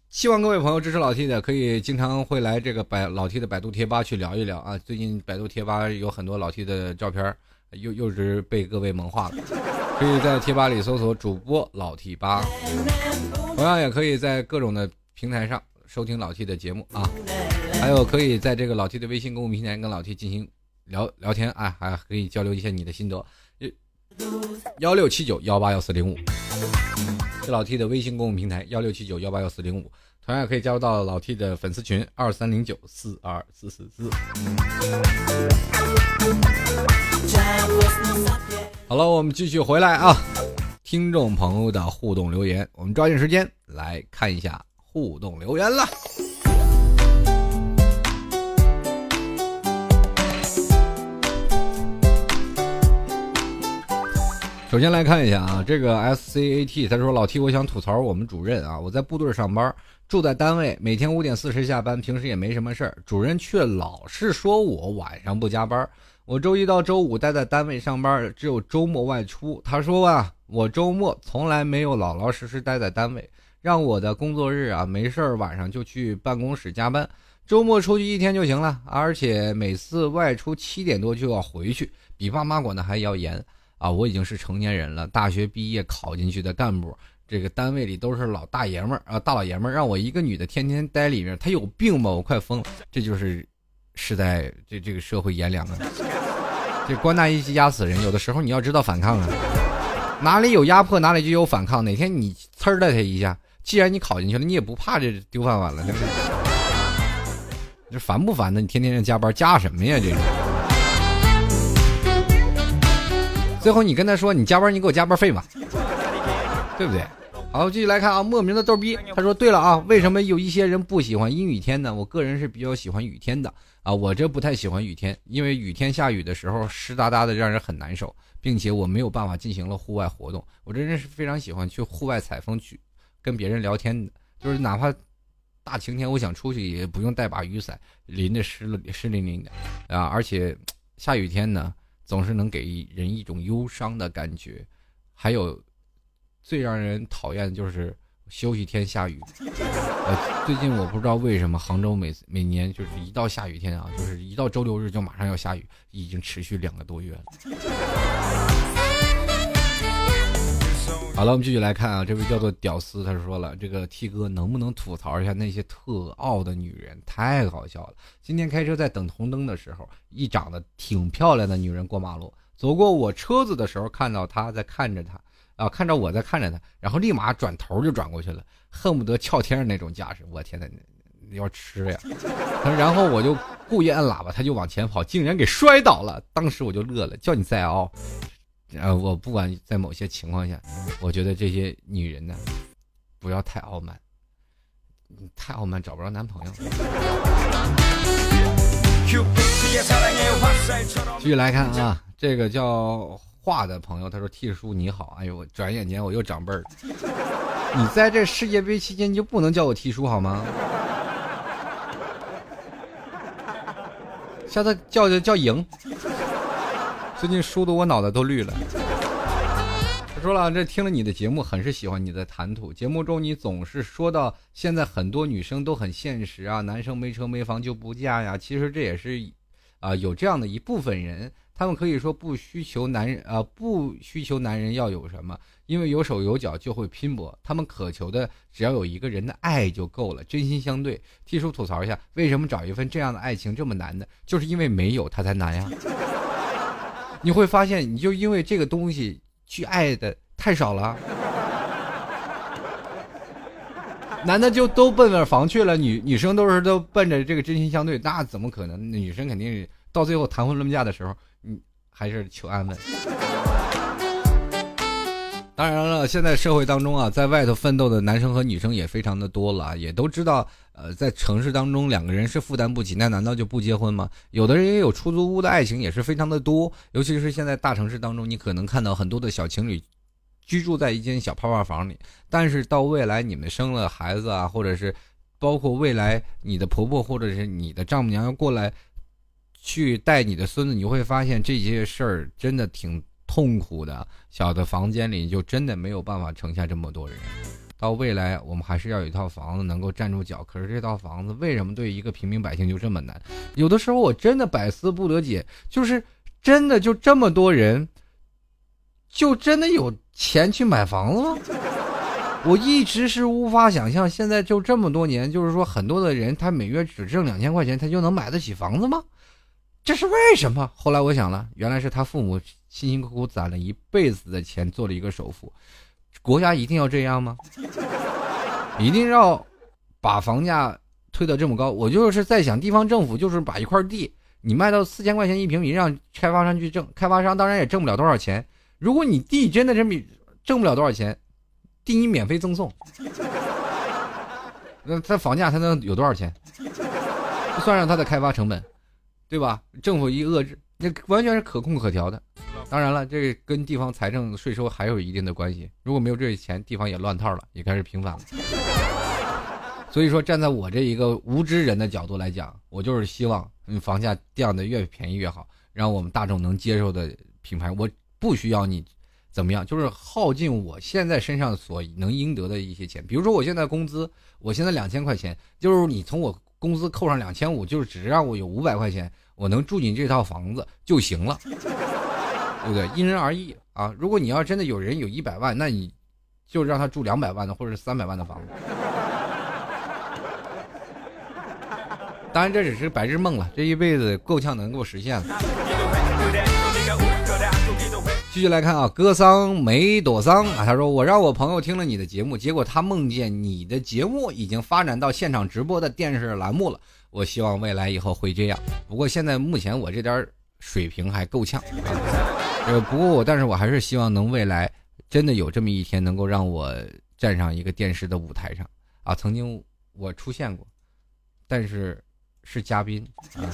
希望各位朋友支持老 T 的，可以经常会来这个百老 T 的百度贴吧去聊一聊啊。最近百度贴吧有很多老 T 的照片，又又是被各位萌化了。可以在贴吧里搜索主播老 T 吧，同样也可以在各种的平台上收听老 T 的节目啊。还有可以在这个老 T 的微信公众平台跟老 T 进行聊聊天啊，还可以交流一下你的心得。幺六七九幺八幺四零五，是老 T 的微信公众平台幺六七九幺八幺四零五，同样也可以加入到老 T 的粉丝群二三零九四二四四四。好了，我们继续回来啊，听众朋友的互动留言，我们抓紧时间来看一下互动留言了。首先来看一下啊，这个 S C A T 他说老 T，我想吐槽我们主任啊，我在部队上班，住在单位，每天五点四十下班，平时也没什么事儿，主任却老是说我晚上不加班。我周一到周五待在单位上班，只有周末外出。他说啊，我周末从来没有老老实实待在单位，让我的工作日啊没事儿晚上就去办公室加班，周末出去一天就行了，而且每次外出七点多就要回去，比爸妈管的还要严。啊，我已经是成年人了，大学毕业考进去的干部，这个单位里都是老大爷们儿啊，大老爷们儿，让我一个女的天天待里面，她有病吧？我快疯了！这就是时代，这这个社会炎凉啊！这官大一级压死人，有的时候你要知道反抗啊，哪里有压迫，哪里就有反抗。哪天你呲了他一下，既然你考进去了，你也不怕这丢饭碗了，对不对？这烦不烦呢？你天天加班加什么呀？这是。最后你跟他说你加班，你给我加班费嘛，对不对？好，继续来看啊，莫名的逗逼，他说对了啊，为什么有一些人不喜欢阴雨天呢？我个人是比较喜欢雨天的啊，我这不太喜欢雨天，因为雨天下雨的时候湿哒哒的，让人很难受，并且我没有办法进行了户外活动。我这人是非常喜欢去户外采风去跟别人聊天的，就是哪怕大晴天，我想出去也不用带把雨伞，淋的湿了湿淋淋的啊，而且下雨天呢。总是能给人一种忧伤的感觉，还有最让人讨厌的就是休息天下雨。呃，最近我不知道为什么杭州每每年就是一到下雨天啊，就是一到周六日就马上要下雨，已经持续两个多月了。好了，我们继续来看啊，这位叫做屌丝，他说了，这个 T 哥能不能吐槽一下那些特傲的女人？太好笑了！今天开车在等红灯的时候，一长得挺漂亮的女人过马路，走过我车子的时候，看到她在看着她，啊，看着我在看着她，然后立马转头就转过去了，恨不得翘天的那种架势。我天呐，要吃呀！然后我就故意按喇叭，他就往前跑，竟然给摔倒了。当时我就乐了，叫你再傲。呃，我不管在某些情况下，我觉得这些女人呢，不要太傲慢，太傲慢找不着男朋友。继续来看啊，这个叫画的朋友，他说：“T 叔你好，哎呦我，转眼间我又长辈儿。你在这世界杯期间就不能叫我 T 叔好吗？下次叫叫叫赢。”最近输的我脑袋都绿了。他说了，这听了你的节目，很是喜欢你的谈吐。节目中你总是说到，现在很多女生都很现实啊，男生没车没房就不嫁呀。其实这也是，啊，有这样的一部分人，他们可以说不需求男人啊，不需求男人要有什么，因为有手有脚就会拼搏。他们渴求的只要有一个人的爱就够了，真心相对。替叔吐槽一下，为什么找一份这样的爱情这么难呢？就是因为没有他才难呀。你会发现，你就因为这个东西去爱的太少了，男的就都奔着房去了，女女生都是都奔着这个真心相对，那怎么可能？女生肯定到最后谈婚论嫁的时候，你还是求安稳。当然了，现在社会当中啊，在外头奋斗的男生和女生也非常的多了，也都知道，呃，在城市当中两个人是负担不起，那难道就不结婚吗？有的人也有出租屋的爱情，也是非常的多。尤其是现在大城市当中，你可能看到很多的小情侣居住在一间小泡泡房里，但是到未来你们生了孩子啊，或者是包括未来你的婆婆或者是你的丈母娘要过来去带你的孙子，你会发现这些事儿真的挺。痛苦的小的房间里，就真的没有办法盛下这么多人。到未来，我们还是要有一套房子能够站住脚。可是这套房子为什么对一个平民百姓就这么难？有的时候我真的百思不得解，就是真的就这么多人，就真的有钱去买房子吗？我一直是无法想象，现在就这么多年，就是说很多的人他每月只挣两千块钱，他就能买得起房子吗？这是为什么？后来我想了，原来是他父母。辛辛苦苦攒了一辈子的钱做了一个首付，国家一定要这样吗？一定要把房价推得这么高？我就是在想，地方政府就是把一块地你卖到四千块钱一平米，让开发商去挣，开发商当然也挣不了多少钱。如果你地真的这么挣不了多少钱，地你免费赠送，那他房价才能有多少钱？算上他的开发成本，对吧？政府一遏制，那完全是可控可调的。当然了，这跟地方财政税收还有一定的关系。如果没有这些钱，地方也乱套了，也开始平反了。所以说，站在我这一个无知人的角度来讲，我就是希望房价降的越便宜越好，让我们大众能接受的品牌。我不需要你怎么样，就是耗尽我现在身上所能应得的一些钱。比如说，我现在工资，我现在两千块钱，就是你从我工资扣上两千五，就是只让我有五百块钱，我能住进这套房子就行了。对不对？因人而异啊！如果你要真的有人有一百万，那你就让他住两百万的或者是三百万的房子。当然这只是白日梦了，这一辈子够呛能够实现了。继续来看啊，戈桑梅朵桑啊，他说我让我朋友听了你的节目，结果他梦见你的节目已经发展到现场直播的电视栏目了。我希望未来以后会这样，不过现在目前我这点水平还够呛啊。呃，不过我，但是我还是希望能未来真的有这么一天，能够让我站上一个电视的舞台上啊！曾经我出现过，但是是嘉宾啊。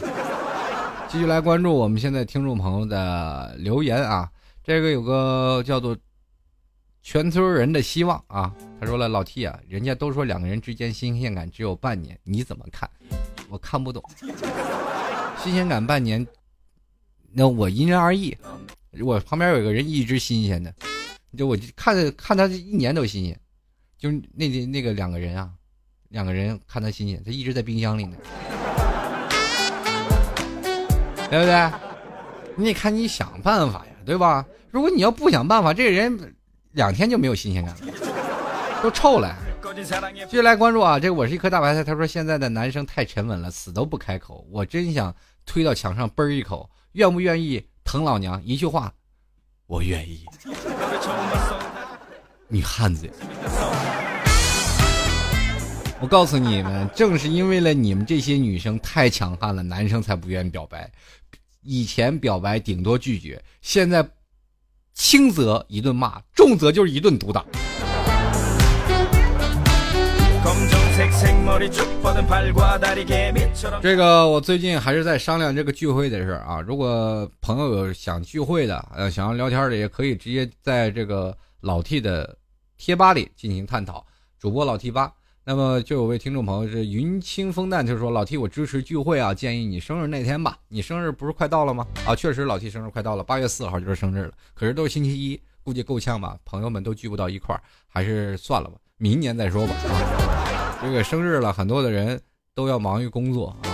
继续来关注我们现在听众朋友的留言啊，这个有个叫做全村人的希望啊，他说了老 T 啊，人家都说两个人之间新鲜感只有半年，你怎么看？我看不懂，新鲜感半年，那我因人而异。我旁边有个人一直新鲜的，就我看看他一年都新鲜，就是那那个两个人啊，两个人看他新鲜，他一直在冰箱里呢，对不对？你得看你想办法呀，对吧？如果你要不想办法，这个人两天就没有新鲜感了，都臭了。继续来关注啊，这我是一颗大白菜。他说现在的男生太沉稳了，死都不开口，我真想推到墙上嘣一口，愿不愿意？疼老娘一句话，我愿意。女汉子，我告诉你们，正是因为了你们这些女生太强悍了，男生才不愿意表白。以前表白顶多拒绝，现在轻则一顿骂，重则就是一顿毒打。这个我最近还是在商量这个聚会的事儿啊。如果朋友有想聚会的，呃，想要聊天的，也可以直接在这个老 T 的贴吧里进行探讨。主播老 T 吧，那么就有位听众朋友是云清风淡，就说老 T 我支持聚会啊，建议你生日那天吧。你生日不是快到了吗？啊，确实老 T 生日快到了，八月四号就是生日了。可是都是星期一，估计够呛吧？朋友们都聚不到一块儿，还是算了吧，明年再说吧。这个生日了，很多的人都要忙于工作啊，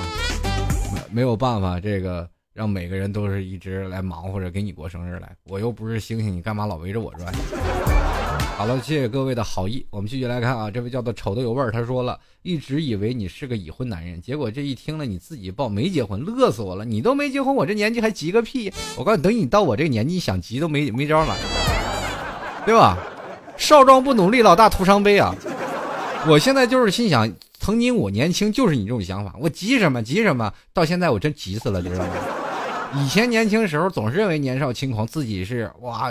没没有办法，这个让每个人都是一直来忙活着给你过生日来。我又不是星星，你干嘛老围着我转？好了，谢谢各位的好意，我们继续来看啊。这位叫做丑的有味儿，他说了一直以为你是个已婚男人，结果这一听了你自己报没结婚，乐死我了。你都没结婚，我这年纪还急个屁！我告诉你，等你到我这个年纪，想急都没没招了，对吧？少壮不努力，老大徒伤悲啊！我现在就是心想，曾经我年轻就是你这种想法，我急什么急什么？到现在我真急死了，你知道吗？以前年轻时候总是认为年少轻狂，自己是哇，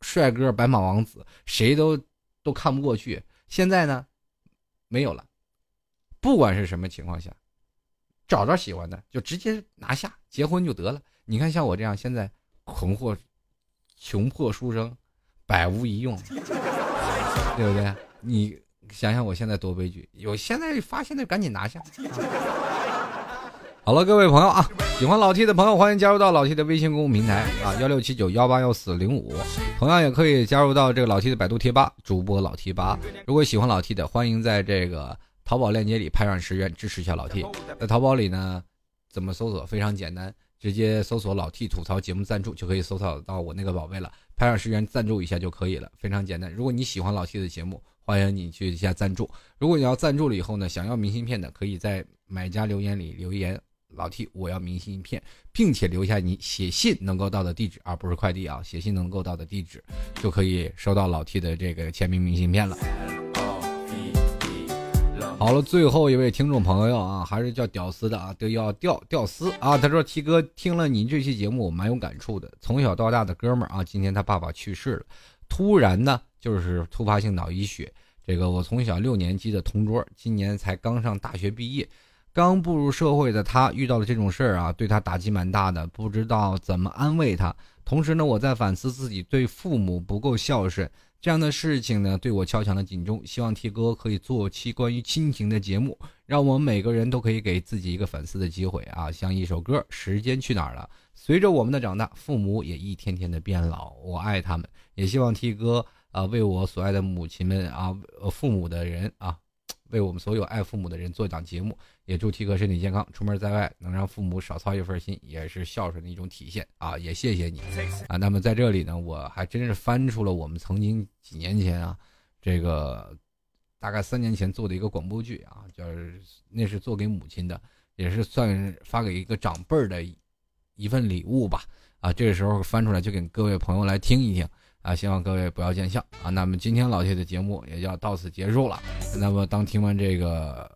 帅哥、白马王子，谁都都看不过去。现在呢，没有了。不管是什么情况下，找着喜欢的就直接拿下，结婚就得了。你看，像我这样现在困惑、穷破书生，百无一用，对不对？你想想我现在多悲剧！有现在发现的赶紧拿下。好了，各位朋友啊，喜欢老 T 的朋友，欢迎加入到老 T 的微信公众平台啊，幺六七九幺八幺四零五，同样也可以加入到这个老 T 的百度贴吧，主播老 T 八。如果喜欢老 T 的，欢迎在这个淘宝链接里拍上十元支持一下老 T。在淘宝里呢，怎么搜索？非常简单，直接搜索老 T 吐槽节目赞助就可以搜索到我那个宝贝了，拍上十元赞助一下就可以了，非常简单。如果你喜欢老 T 的节目，欢迎你去一下赞助。如果你要赞助了以后呢，想要明信片的，可以在买家留言里留言。老 T，我要明信片，并且留下你写信能够到的地址，而不是快递啊，写信能够到的地址，就可以收到老 T 的这个签名明信片了。好了，最后一位听众朋友啊，还是叫屌丝的啊，都要屌屌丝啊。他说：“T 哥，听了您这期节目，我蛮有感触的。从小到大的哥们儿啊，今天他爸爸去世了，突然呢，就是突发性脑溢血。这个我从小六年级的同桌，今年才刚上大学毕业。”刚步入社会的他遇到了这种事儿啊，对他打击蛮大的，不知道怎么安慰他。同时呢，我在反思自己对父母不够孝顺这样的事情呢，对我敲响了警钟。希望 T 哥可以做期关于亲情的节目，让我们每个人都可以给自己一个反思的机会啊。像一首歌《时间去哪儿了》，随着我们的长大，父母也一天天的变老，我爱他们，也希望 T 哥啊为我所爱的母亲们啊，父母的人啊。为我们所有爱父母的人做一档节目，也祝七哥身体健康，出门在外能让父母少操一份心，也是孝顺的一种体现啊！也谢谢你啊。那么在这里呢，我还真是翻出了我们曾经几年前啊，这个大概三年前做的一个广播剧啊，就是那是做给母亲的，也是算发给一个长辈儿的一份礼物吧啊。这个时候翻出来就给各位朋友来听一听。啊，希望各位不要见笑啊！那么今天老铁的节目也就要到此结束了。那么当听完这个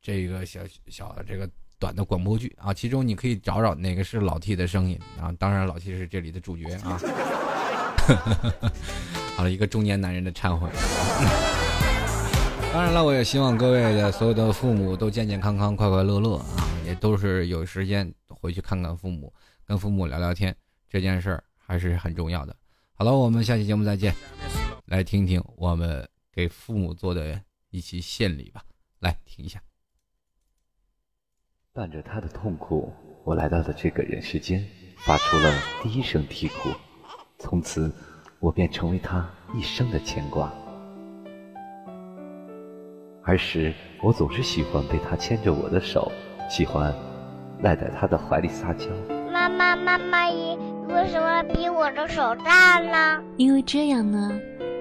这个小小的这个短的广播剧啊，其中你可以找找哪个是老 T 的声音啊？当然，老 T 是这里的主角啊。好了，一个中年男人的忏悔。当然了，我也希望各位的所有的父母都健健康康、快快乐乐啊，也都是有时间回去看看父母，跟父母聊聊天，这件事儿还是很重要的。好了，我们下期节目再见。来听听我们给父母做的一期献礼吧。来听一下。伴着他的痛苦，我来到了这个人世间，发出了第一声啼哭。从此，我便成为他一生的牵挂。儿时，我总是喜欢被他牵着我的手，喜欢赖在他的怀里撒娇。妈妈，妈妈你。为什么比我的手大呢？因为这样呢，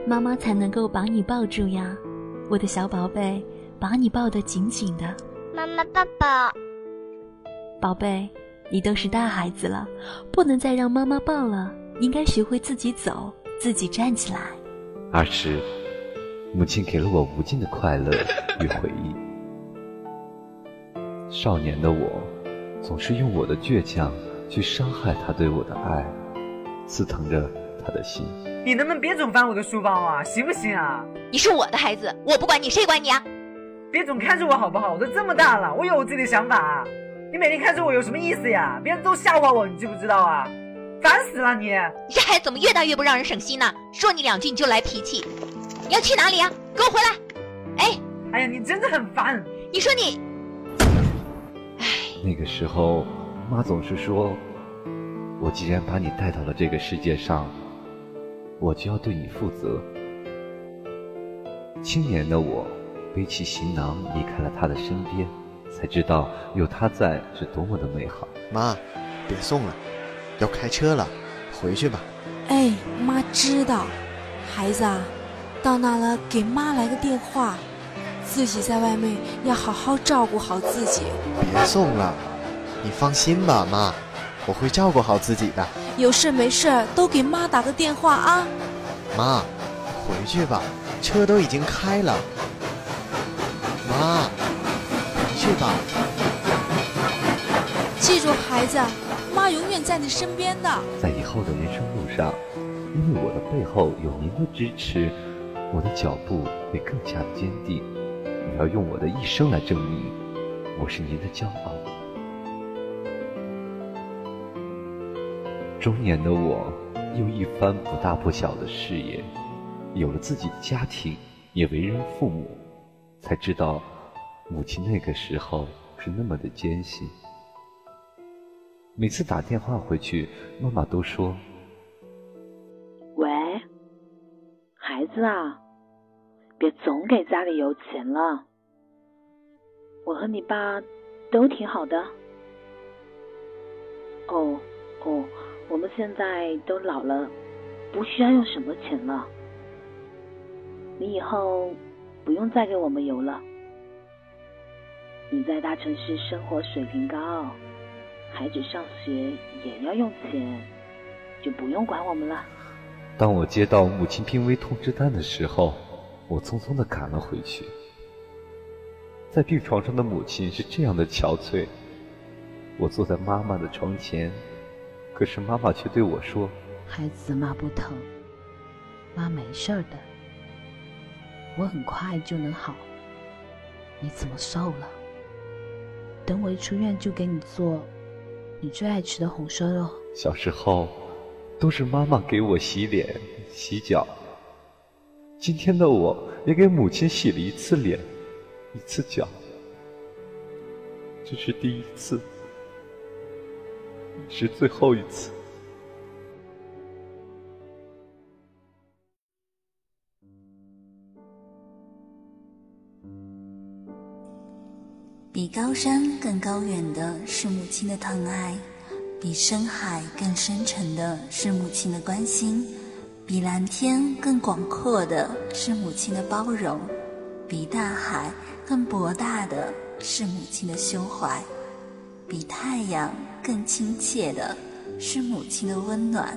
妈妈才能够把你抱住呀，我的小宝贝，把你抱得紧紧的。妈妈，抱抱。宝贝，你都是大孩子了，不能再让妈妈抱了，应该学会自己走，自己站起来。儿时，母亲给了我无尽的快乐与回忆。少年的我，总是用我的倔强。去伤害他对我的爱，刺疼着他的心。你能不能别总翻我的书包啊，行不行啊？你是我的孩子，我不管你，谁管你啊？别总看着我好不好？我都这么大了，我有我自己的想法。你每天看着我有什么意思呀？别人都笑话我，你知不知道啊？烦死了你！你这孩子怎么越大越不让人省心呢？说你两句你就来脾气，你要去哪里啊？给我回来！哎，哎呀，你真的很烦。你说你，哎，那个时候。妈总是说：“我既然把你带到了这个世界上，我就要对你负责。”青年的我背起行囊离开了他的身边，才知道有他在是多么的美好。妈，别送了，要开车了，回去吧。哎，妈知道，孩子啊，到那了给妈来个电话，自己在外面要好好照顾好自己。别送了。你放心吧，妈，我会照顾好自己的。有事没事都给妈打个电话啊。妈，回去吧，车都已经开了。妈，回去吧。记住，孩子，妈永远在你身边的。在以后的人生路上，因为我的背后有您的支持，我的脚步会更加的坚定。我要用我的一生来证明，我是您的骄傲。中年的我，有一番不大不小的事业，有了自己的家庭，也为人父母，才知道母亲那个时候是那么的艰辛。每次打电话回去，妈妈都说：“喂，孩子啊，别总给家里邮钱了。我和你爸都挺好的。哦哦。”我们现在都老了，不需要用什么钱了。你以后不用再给我们邮了。你在大城市生活水平高，孩子上学也要用钱，就不用管我们了。当我接到母亲病危通知单的时候，我匆匆的赶了回去。在病床上的母亲是这样的憔悴，我坐在妈妈的床前。可是妈妈却对我说：“孩子妈不疼，妈没事的，我很快就能好。你怎么瘦了？等我一出院就给你做你最爱吃的红烧肉。”小时候都是妈妈给我洗脸、洗脚，今天的我也给母亲洗了一次脸、一次脚，这是第一次。也是最后一次。比高山更高远的是母亲的疼爱，比深海更深沉的是母亲的关心，比蓝天更广阔的是母亲的包容，比大海更博大的是母亲的胸怀。比太阳更亲切的是母亲的温暖，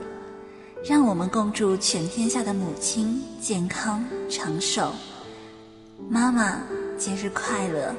让我们共祝全天下的母亲健康长寿。妈妈节日快乐！